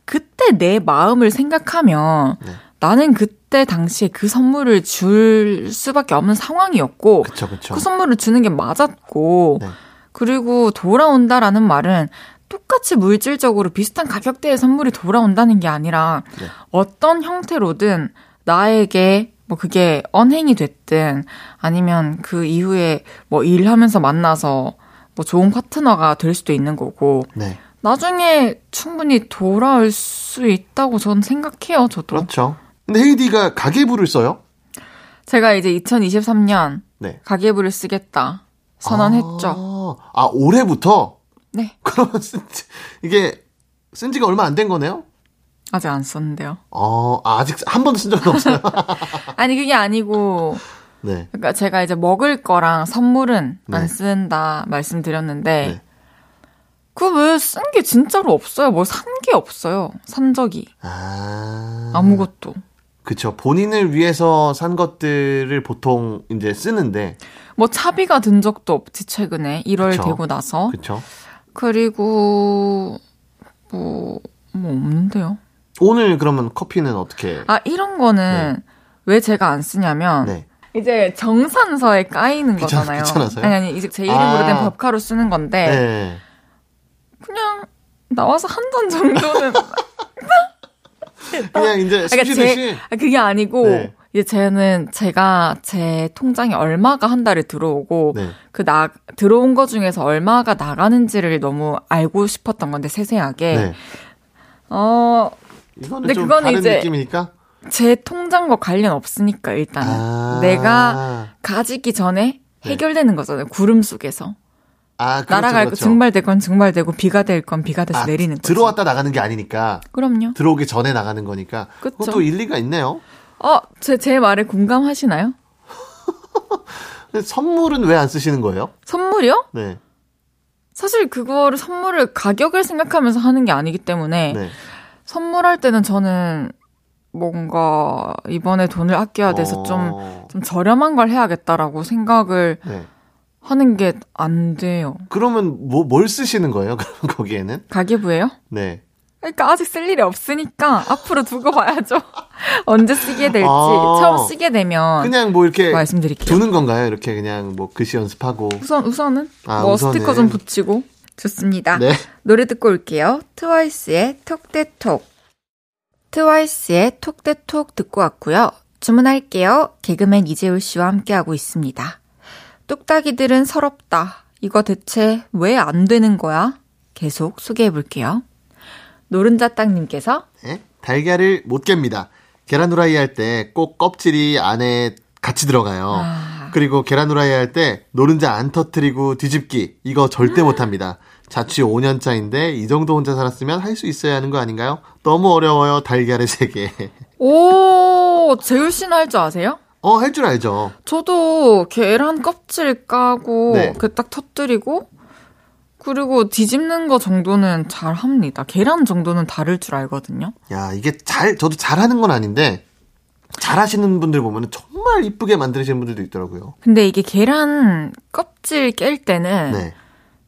Speaker 1: 그때 내 마음을 생각하면
Speaker 4: 네.
Speaker 1: 나는 그때 당시에 그 선물을 줄 수밖에 없는 상황이었고
Speaker 4: 그쵸, 그쵸.
Speaker 1: 그 선물을 주는 게 맞았고
Speaker 4: 네.
Speaker 1: 그리고 돌아온다라는 말은 똑같이 물질적으로 비슷한 가격대의 선물이 돌아온다는 게 아니라
Speaker 4: 네.
Speaker 1: 어떤 형태로든 나에게 뭐 그게 언행이 됐든 아니면 그 이후에 뭐 일하면서 만나서 뭐 좋은 파트너가 될 수도 있는 거고
Speaker 4: 네.
Speaker 1: 나중에 충분히 돌아올 수 있다고 저는 생각해요, 저도.
Speaker 4: 그렇죠. 근데 헤이디가 가계부를 써요?
Speaker 1: 제가 이제 2023년
Speaker 4: 네.
Speaker 1: 가계부를 쓰겠다 선언했죠.
Speaker 4: 아, 아, 올해부터?
Speaker 1: 네. (laughs)
Speaker 4: 그러면 쓴, 지- 이게 쓴 지가 얼마 안 된 거네요?
Speaker 1: 아직 안 썼는데요.
Speaker 4: 어, 아, 아직 한 번도 쓴 적은 없어요. (laughs)
Speaker 1: 아니, 그게 아니고,
Speaker 4: 네.
Speaker 1: 그러니까 제가 이제 먹을 거랑 선물은
Speaker 4: 네.
Speaker 1: 안 쓴다 말씀드렸는데,
Speaker 4: 네.
Speaker 1: 그왜 쓴 게 진짜로 없어요. 뭐산게 없어요. 산 적이.
Speaker 4: 아.
Speaker 1: 아무것도.
Speaker 4: 그쵸. 본인을 위해서 산 것들을 보통 이제 쓰는데.
Speaker 1: 뭐 차비가 든 적도 없지, 최근에. 1월
Speaker 4: 그쵸.
Speaker 1: 되고 나서.
Speaker 4: 그쵸.
Speaker 1: 그리고, 뭐, 뭐 없는데요.
Speaker 4: 오늘 그러면 커피는 어떻게?
Speaker 1: 아, 이런 거는 왜 제가 안 쓰냐면,
Speaker 4: 네.
Speaker 1: 이제 정산서에 까이는
Speaker 4: 귀찮-
Speaker 1: 거잖아요.
Speaker 4: 귀찮아서요?
Speaker 1: 아니, 아니, 이제 제 이름으로
Speaker 4: 아.
Speaker 1: 된 법카로 쓰는 건데,
Speaker 4: 네.
Speaker 1: 그냥 나와서 한 잔 정도는. (laughs)
Speaker 4: 그냥 이제
Speaker 1: 그러니까
Speaker 4: 숨쉬듯이.
Speaker 1: 제, 아, 그게 아니고,
Speaker 4: 네.
Speaker 1: 이제 쟤는 제가 제 통장에 얼마가 한 달에 들어오고,
Speaker 4: 네.
Speaker 1: 그 나, 들어온 거 중에서 얼마가 나가는지를 너무 알고 싶었던 건데, 세세하게.
Speaker 4: 네.
Speaker 1: 어,
Speaker 4: 이거는
Speaker 1: 근데
Speaker 4: 좀
Speaker 1: 그거는 이제
Speaker 4: 느낌이니까.
Speaker 1: 제 통장과 관련 없으니까, 일단은.
Speaker 4: 아.
Speaker 1: 내가 가지기 전에 해결되는 거잖아요. 구름 속에서.
Speaker 4: 아, 그렇죠,
Speaker 1: 날아갈
Speaker 4: 그렇죠.
Speaker 1: 거 증발될 건 증발되고 비가 될 건 비가 돼서
Speaker 4: 아,
Speaker 1: 내리는 거죠.
Speaker 4: 들어왔다 나가는 게 아니니까.
Speaker 1: 그럼요.
Speaker 4: 들어오기 전에 나가는 거니까.
Speaker 1: 그쵸.
Speaker 4: 그것도 일리가 있네요.
Speaker 1: 어, 제, 제 말에 공감하시나요? (laughs)
Speaker 4: 선물은 왜 안 쓰시는 거예요?
Speaker 1: 선물이요?
Speaker 4: 네.
Speaker 1: 사실 그거를 선물을 가격을 생각하면서 하는 게 아니기 때문에
Speaker 4: 네.
Speaker 1: 선물할 때는 저는 뭔가 이번에 돈을 아껴야 돼서 좀,
Speaker 4: 어,
Speaker 1: 좀 저렴한 걸 해야겠다라고 생각을
Speaker 4: 네.
Speaker 1: 하는 게 안 돼요.
Speaker 4: 그러면 뭐, 뭘 쓰시는 거예요? (laughs) 그럼 거기에는?
Speaker 1: 가계부예요?
Speaker 4: 네.
Speaker 1: 그러니까 아직 쓸 일이 없으니까 앞으로 두고 봐야죠. (laughs) 언제 쓰게 될지
Speaker 4: 아.
Speaker 1: 처음 쓰게 되면
Speaker 4: 그냥 뭐 이렇게
Speaker 1: 말씀드릴게요.
Speaker 4: 두는 건가요? 이렇게 그냥 뭐 글씨 연습하고.
Speaker 1: 우선 우선은
Speaker 4: 아,
Speaker 1: 뭐
Speaker 4: 우선은.
Speaker 1: 스티커 좀 붙이고 좋습니다.
Speaker 4: 네.
Speaker 1: 노래 듣고 올게요. 트와이스의 톡대톡. 트와이스의 톡대톡 듣고 왔고요. 주문할게요. 개그맨 이재울 씨와 함께하고 있습니다. 뚝딱이들은 서럽다. 이거 대체 왜 안 되는 거야? 계속 소개해 볼게요. 노른자 땅님께서
Speaker 4: 네? 달걀을 못 깹니다. 계란 후라이 할 때 꼭 껍질이 안에 같이 들어가요.
Speaker 1: 아.
Speaker 4: 그리고 계란 후라이 할 때 노른자 안 터트리고 뒤집기 이거 절대 못 합니다. 자취 5년 차인데 이 정도 혼자 살았으면 할 수 있어야 하는 거 아닌가요? 너무 어려워요. 달걀의 세계.
Speaker 1: 오 재울 씨는 할 줄 아세요?
Speaker 4: 어, 할 줄 알죠.
Speaker 1: 저도 계란 껍질 까고
Speaker 4: 네.
Speaker 1: 그딱 터뜨리고 그리고 뒤집는 거 정도는 잘 합니다. 계란 정도는 다를 줄 알거든요.
Speaker 4: 야, 이게 잘 저도 잘하는 건 아닌데 잘하시는 분들 보면 정말 이쁘게 만드시는 분들도 있더라고요.
Speaker 1: 근데 이게 계란 껍질 깰 때는
Speaker 4: 네.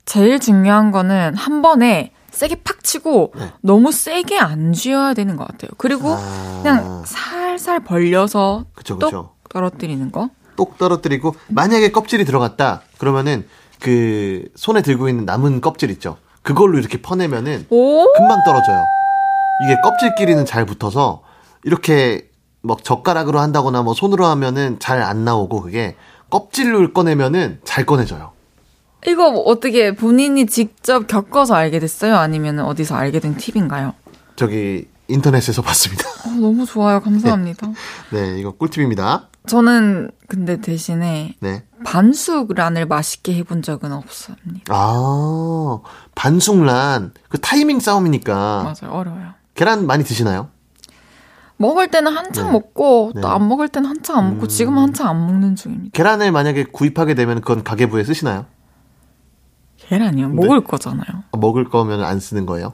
Speaker 1: 제일 중요한 거는 한 번에 세게 팍 치고
Speaker 4: 네.
Speaker 1: 너무 세게 안 쥐어야 되는 것 같아요. 그리고
Speaker 4: 아.
Speaker 1: 그냥 살살 벌려서
Speaker 4: 그쵸,
Speaker 1: 똑
Speaker 4: 그쵸.
Speaker 1: 떨어뜨리는 거.
Speaker 4: 똑 떨어뜨리고 만약에 껍질이 들어갔다 그러면은 그 손에 들고 있는 남은 껍질 있죠. 그걸로 이렇게 퍼내면은
Speaker 1: 오!
Speaker 4: 금방 떨어져요. 이게 껍질끼리는 잘 붙어서 이렇게 뭐 젓가락으로 한다거나 뭐 손으로 하면은 잘 안 나오고 그게 껍질로 꺼내면은 잘 꺼내져요.
Speaker 1: 이거 뭐 어떻게 본인이 직접 겪어서 알게 됐어요? 아니면 어디서 알게 된 팁인가요?
Speaker 4: 저기 인터넷에서 (laughs) 봤습니다.
Speaker 1: 어, 너무 좋아요. 감사합니다.
Speaker 4: 네, 이거 꿀팁입니다.
Speaker 1: 저는 근데 대신에
Speaker 4: 네.
Speaker 1: 반숙란을 맛있게 해본 적은 없습니다.
Speaker 4: 아, 반숙란. 그 타이밍 싸움이니까.
Speaker 1: 맞아요. 어려워요.
Speaker 4: 계란 많이 드시나요?
Speaker 1: 먹을 때는 한창
Speaker 4: 네.
Speaker 1: 먹고
Speaker 4: 네.
Speaker 1: 또안 먹을 때는 한창 안 먹고
Speaker 4: 음.
Speaker 1: 지금은 한창 안 먹는 중입니다.
Speaker 4: 계란을 만약에 구입하게 되면 그건 가계부에 쓰시나요?
Speaker 1: 계란이요?
Speaker 4: 네.
Speaker 1: 먹을 거잖아요.
Speaker 4: 먹을 거면 안 쓰는 거예요?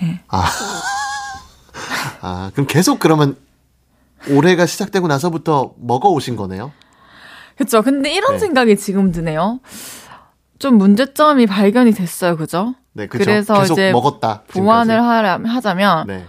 Speaker 1: 네.
Speaker 4: 아. (laughs) 아, 그럼 계속 그러면 올해가 시작되고 나서부터 먹어 오신 거네요?
Speaker 1: 그쵸. 근데 이런
Speaker 4: 네.
Speaker 1: 생각이 지금 드네요. 좀 문제점이 발견이 됐어요. 그죠?
Speaker 4: 네, 그죠.
Speaker 1: 그래서
Speaker 4: 계속
Speaker 1: 이제
Speaker 4: 먹었다.
Speaker 1: 보완을. 하려, 하자면
Speaker 4: 네.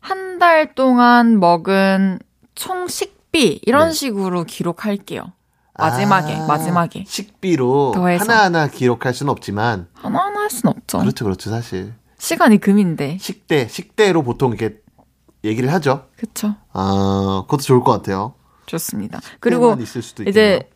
Speaker 1: 한달 동안 먹은 총 식비 이런
Speaker 4: 네.
Speaker 1: 식으로 기록할게요. 마지막에
Speaker 4: 아,
Speaker 1: 마지막에
Speaker 4: 식비로
Speaker 1: 더해서.
Speaker 4: 하나하나 기록할 수는 없지만
Speaker 1: 하나하나 할순 없죠.
Speaker 4: 그렇죠, 그렇죠, 사실.
Speaker 1: 시간이 금인데.
Speaker 4: 식대, 식대로 보통 이렇게 얘기를 하죠.
Speaker 1: 그쵸.
Speaker 4: 아, 그것도 좋을 것 같아요.
Speaker 1: 좋습니다. 그리고
Speaker 4: 식대만 있을 수도
Speaker 1: 이제.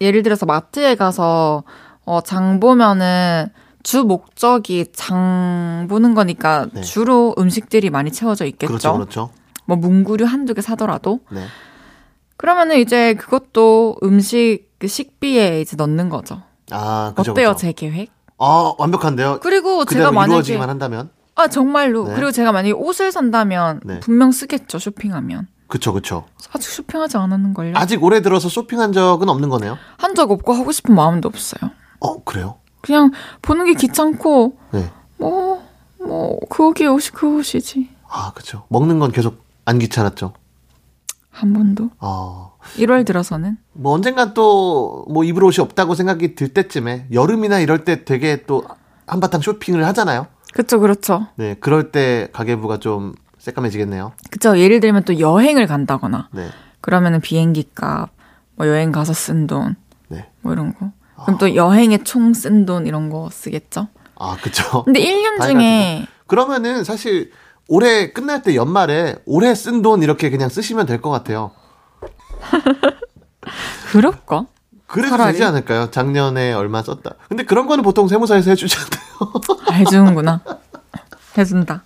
Speaker 1: 예를 들어서 마트에 가서 어, 장 보면은 주 목적이 장 보는 거니까
Speaker 4: 네.
Speaker 1: 주로 음식들이 많이 채워져 있겠죠.
Speaker 4: 그렇죠, 그렇죠.
Speaker 1: 뭐 문구류 한두 개 사더라도
Speaker 4: 네.
Speaker 1: 그러면은 이제 그것도 음식 그 식비에 이제 넣는 거죠.
Speaker 4: 아, 그죠,
Speaker 1: 어때요,
Speaker 4: 그죠.
Speaker 1: 제 계획?
Speaker 4: 아, 완벽한데요.
Speaker 1: 그리고 제가 만약에
Speaker 4: 한다면.
Speaker 1: 아 정말로
Speaker 4: 네.
Speaker 1: 그리고 제가 만약에 옷을 산다면
Speaker 4: 네.
Speaker 1: 분명 쓰겠죠 쇼핑하면
Speaker 4: 그쵸, 그쵸.
Speaker 1: 아직 쇼핑하지 않았는 걸요
Speaker 4: 아직 올해 들어서 쇼핑한 적은 없는 거네요.
Speaker 1: 한 적 없고 하고 싶은 마음도 없어요
Speaker 4: 어, 그래요?
Speaker 1: 그냥 보는 게 귀찮고
Speaker 4: 네.
Speaker 1: 뭐, 뭐, 그게 옷이 그 옷이지.
Speaker 4: 아, 그쵸. 먹는 건 계속 안 귀찮았죠.
Speaker 1: 한 번도.
Speaker 4: 어,
Speaker 1: 1월 들어서는.
Speaker 4: 뭐 언젠간 또 뭐 입을 옷이 없다고 생각이 들 때쯤에 여름이나 이럴 때 되게 또 한바탕 쇼핑을 하잖아요.
Speaker 1: 그쵸, 그렇죠.
Speaker 4: 네, 그럴 때 가계부가 좀 새까매지겠네요.
Speaker 1: 그쵸. 예를 들면 또 여행을 간다거나,
Speaker 4: 네,
Speaker 1: 그러면은 비행기 값, 뭐 여행 가서 쓴 돈,
Speaker 4: 네.
Speaker 1: 뭐 이런 거. 그럼 또 여행에 총 쓴 돈 이런 거 쓰겠죠?
Speaker 4: 아, 그쵸. (laughs)
Speaker 1: 근데 1년
Speaker 4: 다
Speaker 1: 중에,
Speaker 4: 그러면은 사실 올해 끝날 때 연말에 올해 쓴 돈 이렇게 그냥 쓰시면 될 것 같아요. (laughs)
Speaker 1: 그럴까?
Speaker 4: 그래도
Speaker 1: 차라리?
Speaker 4: 되지 않을까요? 작년에 얼마 썼다. 근데 그런 거는 보통 세무사에서 해주지 않나요?
Speaker 1: 해주는구나. 해준다.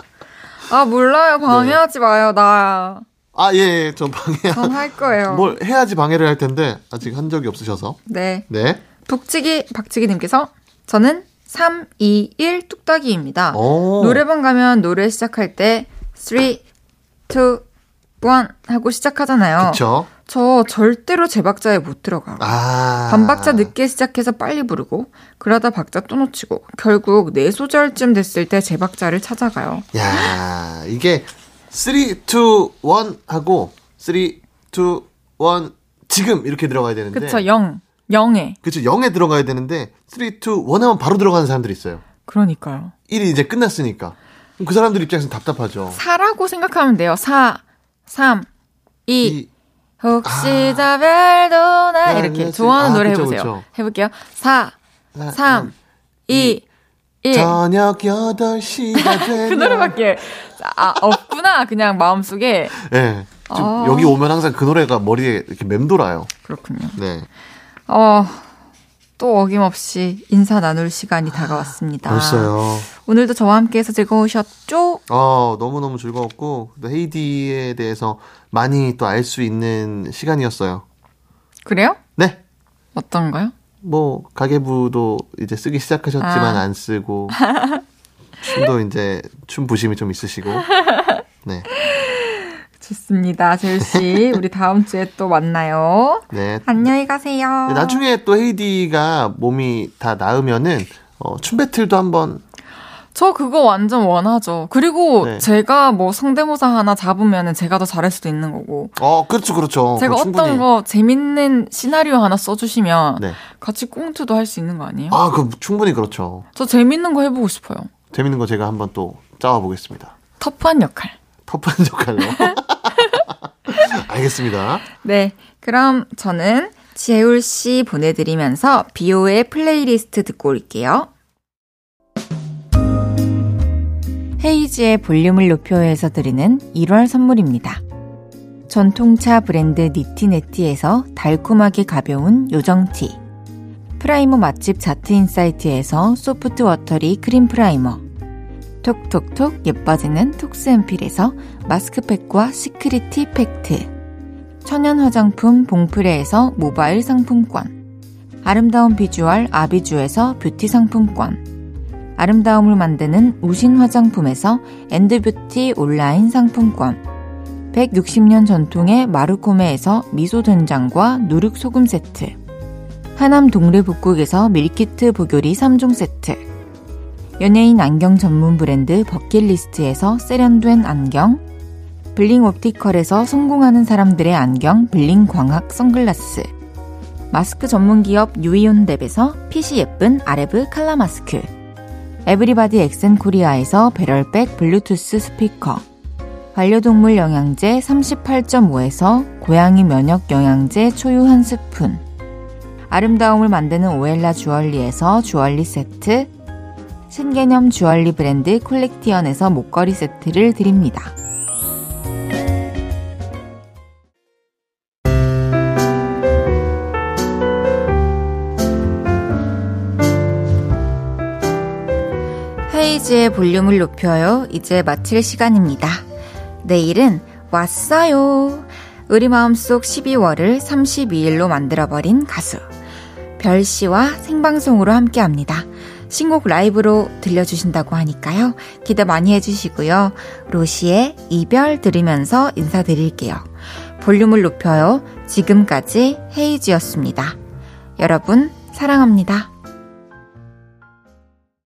Speaker 1: 아, 몰라요. 방해하지 마요, 나.
Speaker 4: 아, 예, 예, 전 방해.
Speaker 1: 전할 거예요.
Speaker 4: 뭘 해야지 방해를 할 텐데 아직 한 적이 없으셔서.
Speaker 1: 네.
Speaker 4: 네.
Speaker 1: 북치기, 박치기님께서 저는 3, 2, 1 뚝딱이입니다.
Speaker 4: 오.
Speaker 1: 노래방 가면 노래 시작할 때 3, 2, 1 하고 시작하잖아요.
Speaker 4: 그쵸.
Speaker 1: 저 절대로 제 박자에 못 들어가요.
Speaker 4: 아.
Speaker 1: 반박자 늦게 시작해서 빨리 부르고 그러다 박자 또 놓치고 결국 네 소절쯤 됐을 때 제 박자를 찾아가요.
Speaker 4: 야 이게 3, 2, 1 하고 3, 2, 1 지금 이렇게 들어가야 되는데.
Speaker 1: 그쵸, 0. 0에.
Speaker 4: 그쵸. 0에 들어가야 되는데 3, 2, 1 하면 바로 들어가는 사람들이 있어요.
Speaker 1: 그러니까요.
Speaker 4: 1이 이제 끝났으니까. 그 사람들 입장에서는 답답하죠.
Speaker 1: 4라고 생각하면 돼요. 4, 3, 2,
Speaker 4: 이-
Speaker 1: 혹시 다 별도나
Speaker 4: 네,
Speaker 1: 이렇게
Speaker 4: 네,
Speaker 1: 좋아하는
Speaker 4: 아,
Speaker 1: 노래
Speaker 4: 그쵸,
Speaker 1: 해보세요.
Speaker 4: 그쵸.
Speaker 1: 해볼게요. 4,
Speaker 4: 아,
Speaker 1: 3, 2, 1.
Speaker 4: 저녁 8시가 (laughs) 되면
Speaker 1: 그 노래밖에 아 없구나 그냥 마음속에
Speaker 4: 네. 좀
Speaker 1: 아.
Speaker 4: 여기 오면 항상 그 노래가 머리에 이렇게 맴돌아요.
Speaker 1: 그렇군요.
Speaker 4: 네.
Speaker 1: 어, 또 어김없이 인사 나눌 시간이 다가왔습니다.
Speaker 4: 벌써요.
Speaker 1: 오늘도 저와 함께해서 즐거우셨죠?
Speaker 4: 어, 너무너무 즐거웠고, 또 헤이디에 대해서 많이 또 알 수 있는 시간이었어요.
Speaker 1: 그래요?
Speaker 4: 네.
Speaker 1: 어떤가요?
Speaker 4: 뭐, 가계부도 이제 쓰기 시작하셨지만
Speaker 1: 아.
Speaker 4: 안 쓰고, 춤도 이제 춤 부심이 좀 있으시고, (laughs) 네.
Speaker 1: 좋습니다, 재율 씨. (laughs) 우리 다음 주에 또 만나요.
Speaker 4: 네.
Speaker 1: 안녕히 가세요.
Speaker 4: 나중에 또 헤이디가 몸이 다 나으면은, 어, 춤 배틀도 한번,
Speaker 1: 저 그거 완전 원하죠. 그리고
Speaker 4: 네.
Speaker 1: 제가 뭐 성대모사 하나 잡으면 제가 더 잘할 수도 있는 거고.
Speaker 4: 어, 그렇죠, 그렇죠.
Speaker 1: 제가 어떤 거 재밌는 시나리오 하나 써주시면
Speaker 4: 네.
Speaker 1: 같이 꽁트도 할 수 있는 거 아니에요?
Speaker 4: 아, 그 충분히 그렇죠.
Speaker 1: 저 재밌는 거 해보고 싶어요.
Speaker 4: 재밌는 거 제가 한번 또 짜와 보겠습니다.
Speaker 1: 터프한 역할.
Speaker 4: 터프한 (laughs) 역할로. 알겠습니다.
Speaker 1: 네. 그럼 저는 지혜울 씨 보내드리면서 비오의 플레이리스트 듣고 올게요. 헤이즈의 볼륨을 높여서 드리는 1월 선물입니다. 전통차 브랜드 니티네티에서 달콤하게 가벼운 요정티. 프라이머 맛집 자트인사이트에서 soft watery cream primer. 톡톡톡 예뻐지는 톡스앰필에서 마스크팩과 시크릿티 팩트. 천연 화장품 봉프레에서 모바일 상품권, 아름다운 비주얼 아비주에서 뷰티 상품권, 아름다움을 만드는 우신 화장품에서 엔드뷰티 온라인 상품권, 160년 전통의 마르코메에서 미소 된장과 누룩 소금 세트, 하남 동래 북국에서 밀키트 보교리 3종 세트, 연예인 안경 전문 브랜드 버킷리스트에서 세련된 안경, 블링 옵티컬에서 성공하는 사람들의 안경 블링 광학 선글라스. 마스크 전문 기업 유이온랩에서 핏이 예쁜 아레브 칼라 마스크. 에브리바디 엑센 코리아에서 배럴백 블루투스 스피커. 반려동물 영양제 38.5에서 고양이 면역 영양제 초유 한 스푼. 아름다움을 만드는 오엘라 주얼리에서 주얼리 세트. 신개념 주얼리 브랜드 콜렉티언에서 목걸이 세트를 드립니다. 헤이즈의 볼륨을 높여요. 이제 마칠 시간입니다. 내일은 왔어요. 우리 마음속 12월을 32일로 만들어버린 가수. 별 씨와 생방송으로 함께 합니다. 신곡 라이브로 들려주신다고 하니까요. 기대 많이 해주시고요. 로시의 이별 들으면서 인사드릴게요. 볼륨을 높여요. 지금까지 헤이즈였습니다. 여러분, 사랑합니다.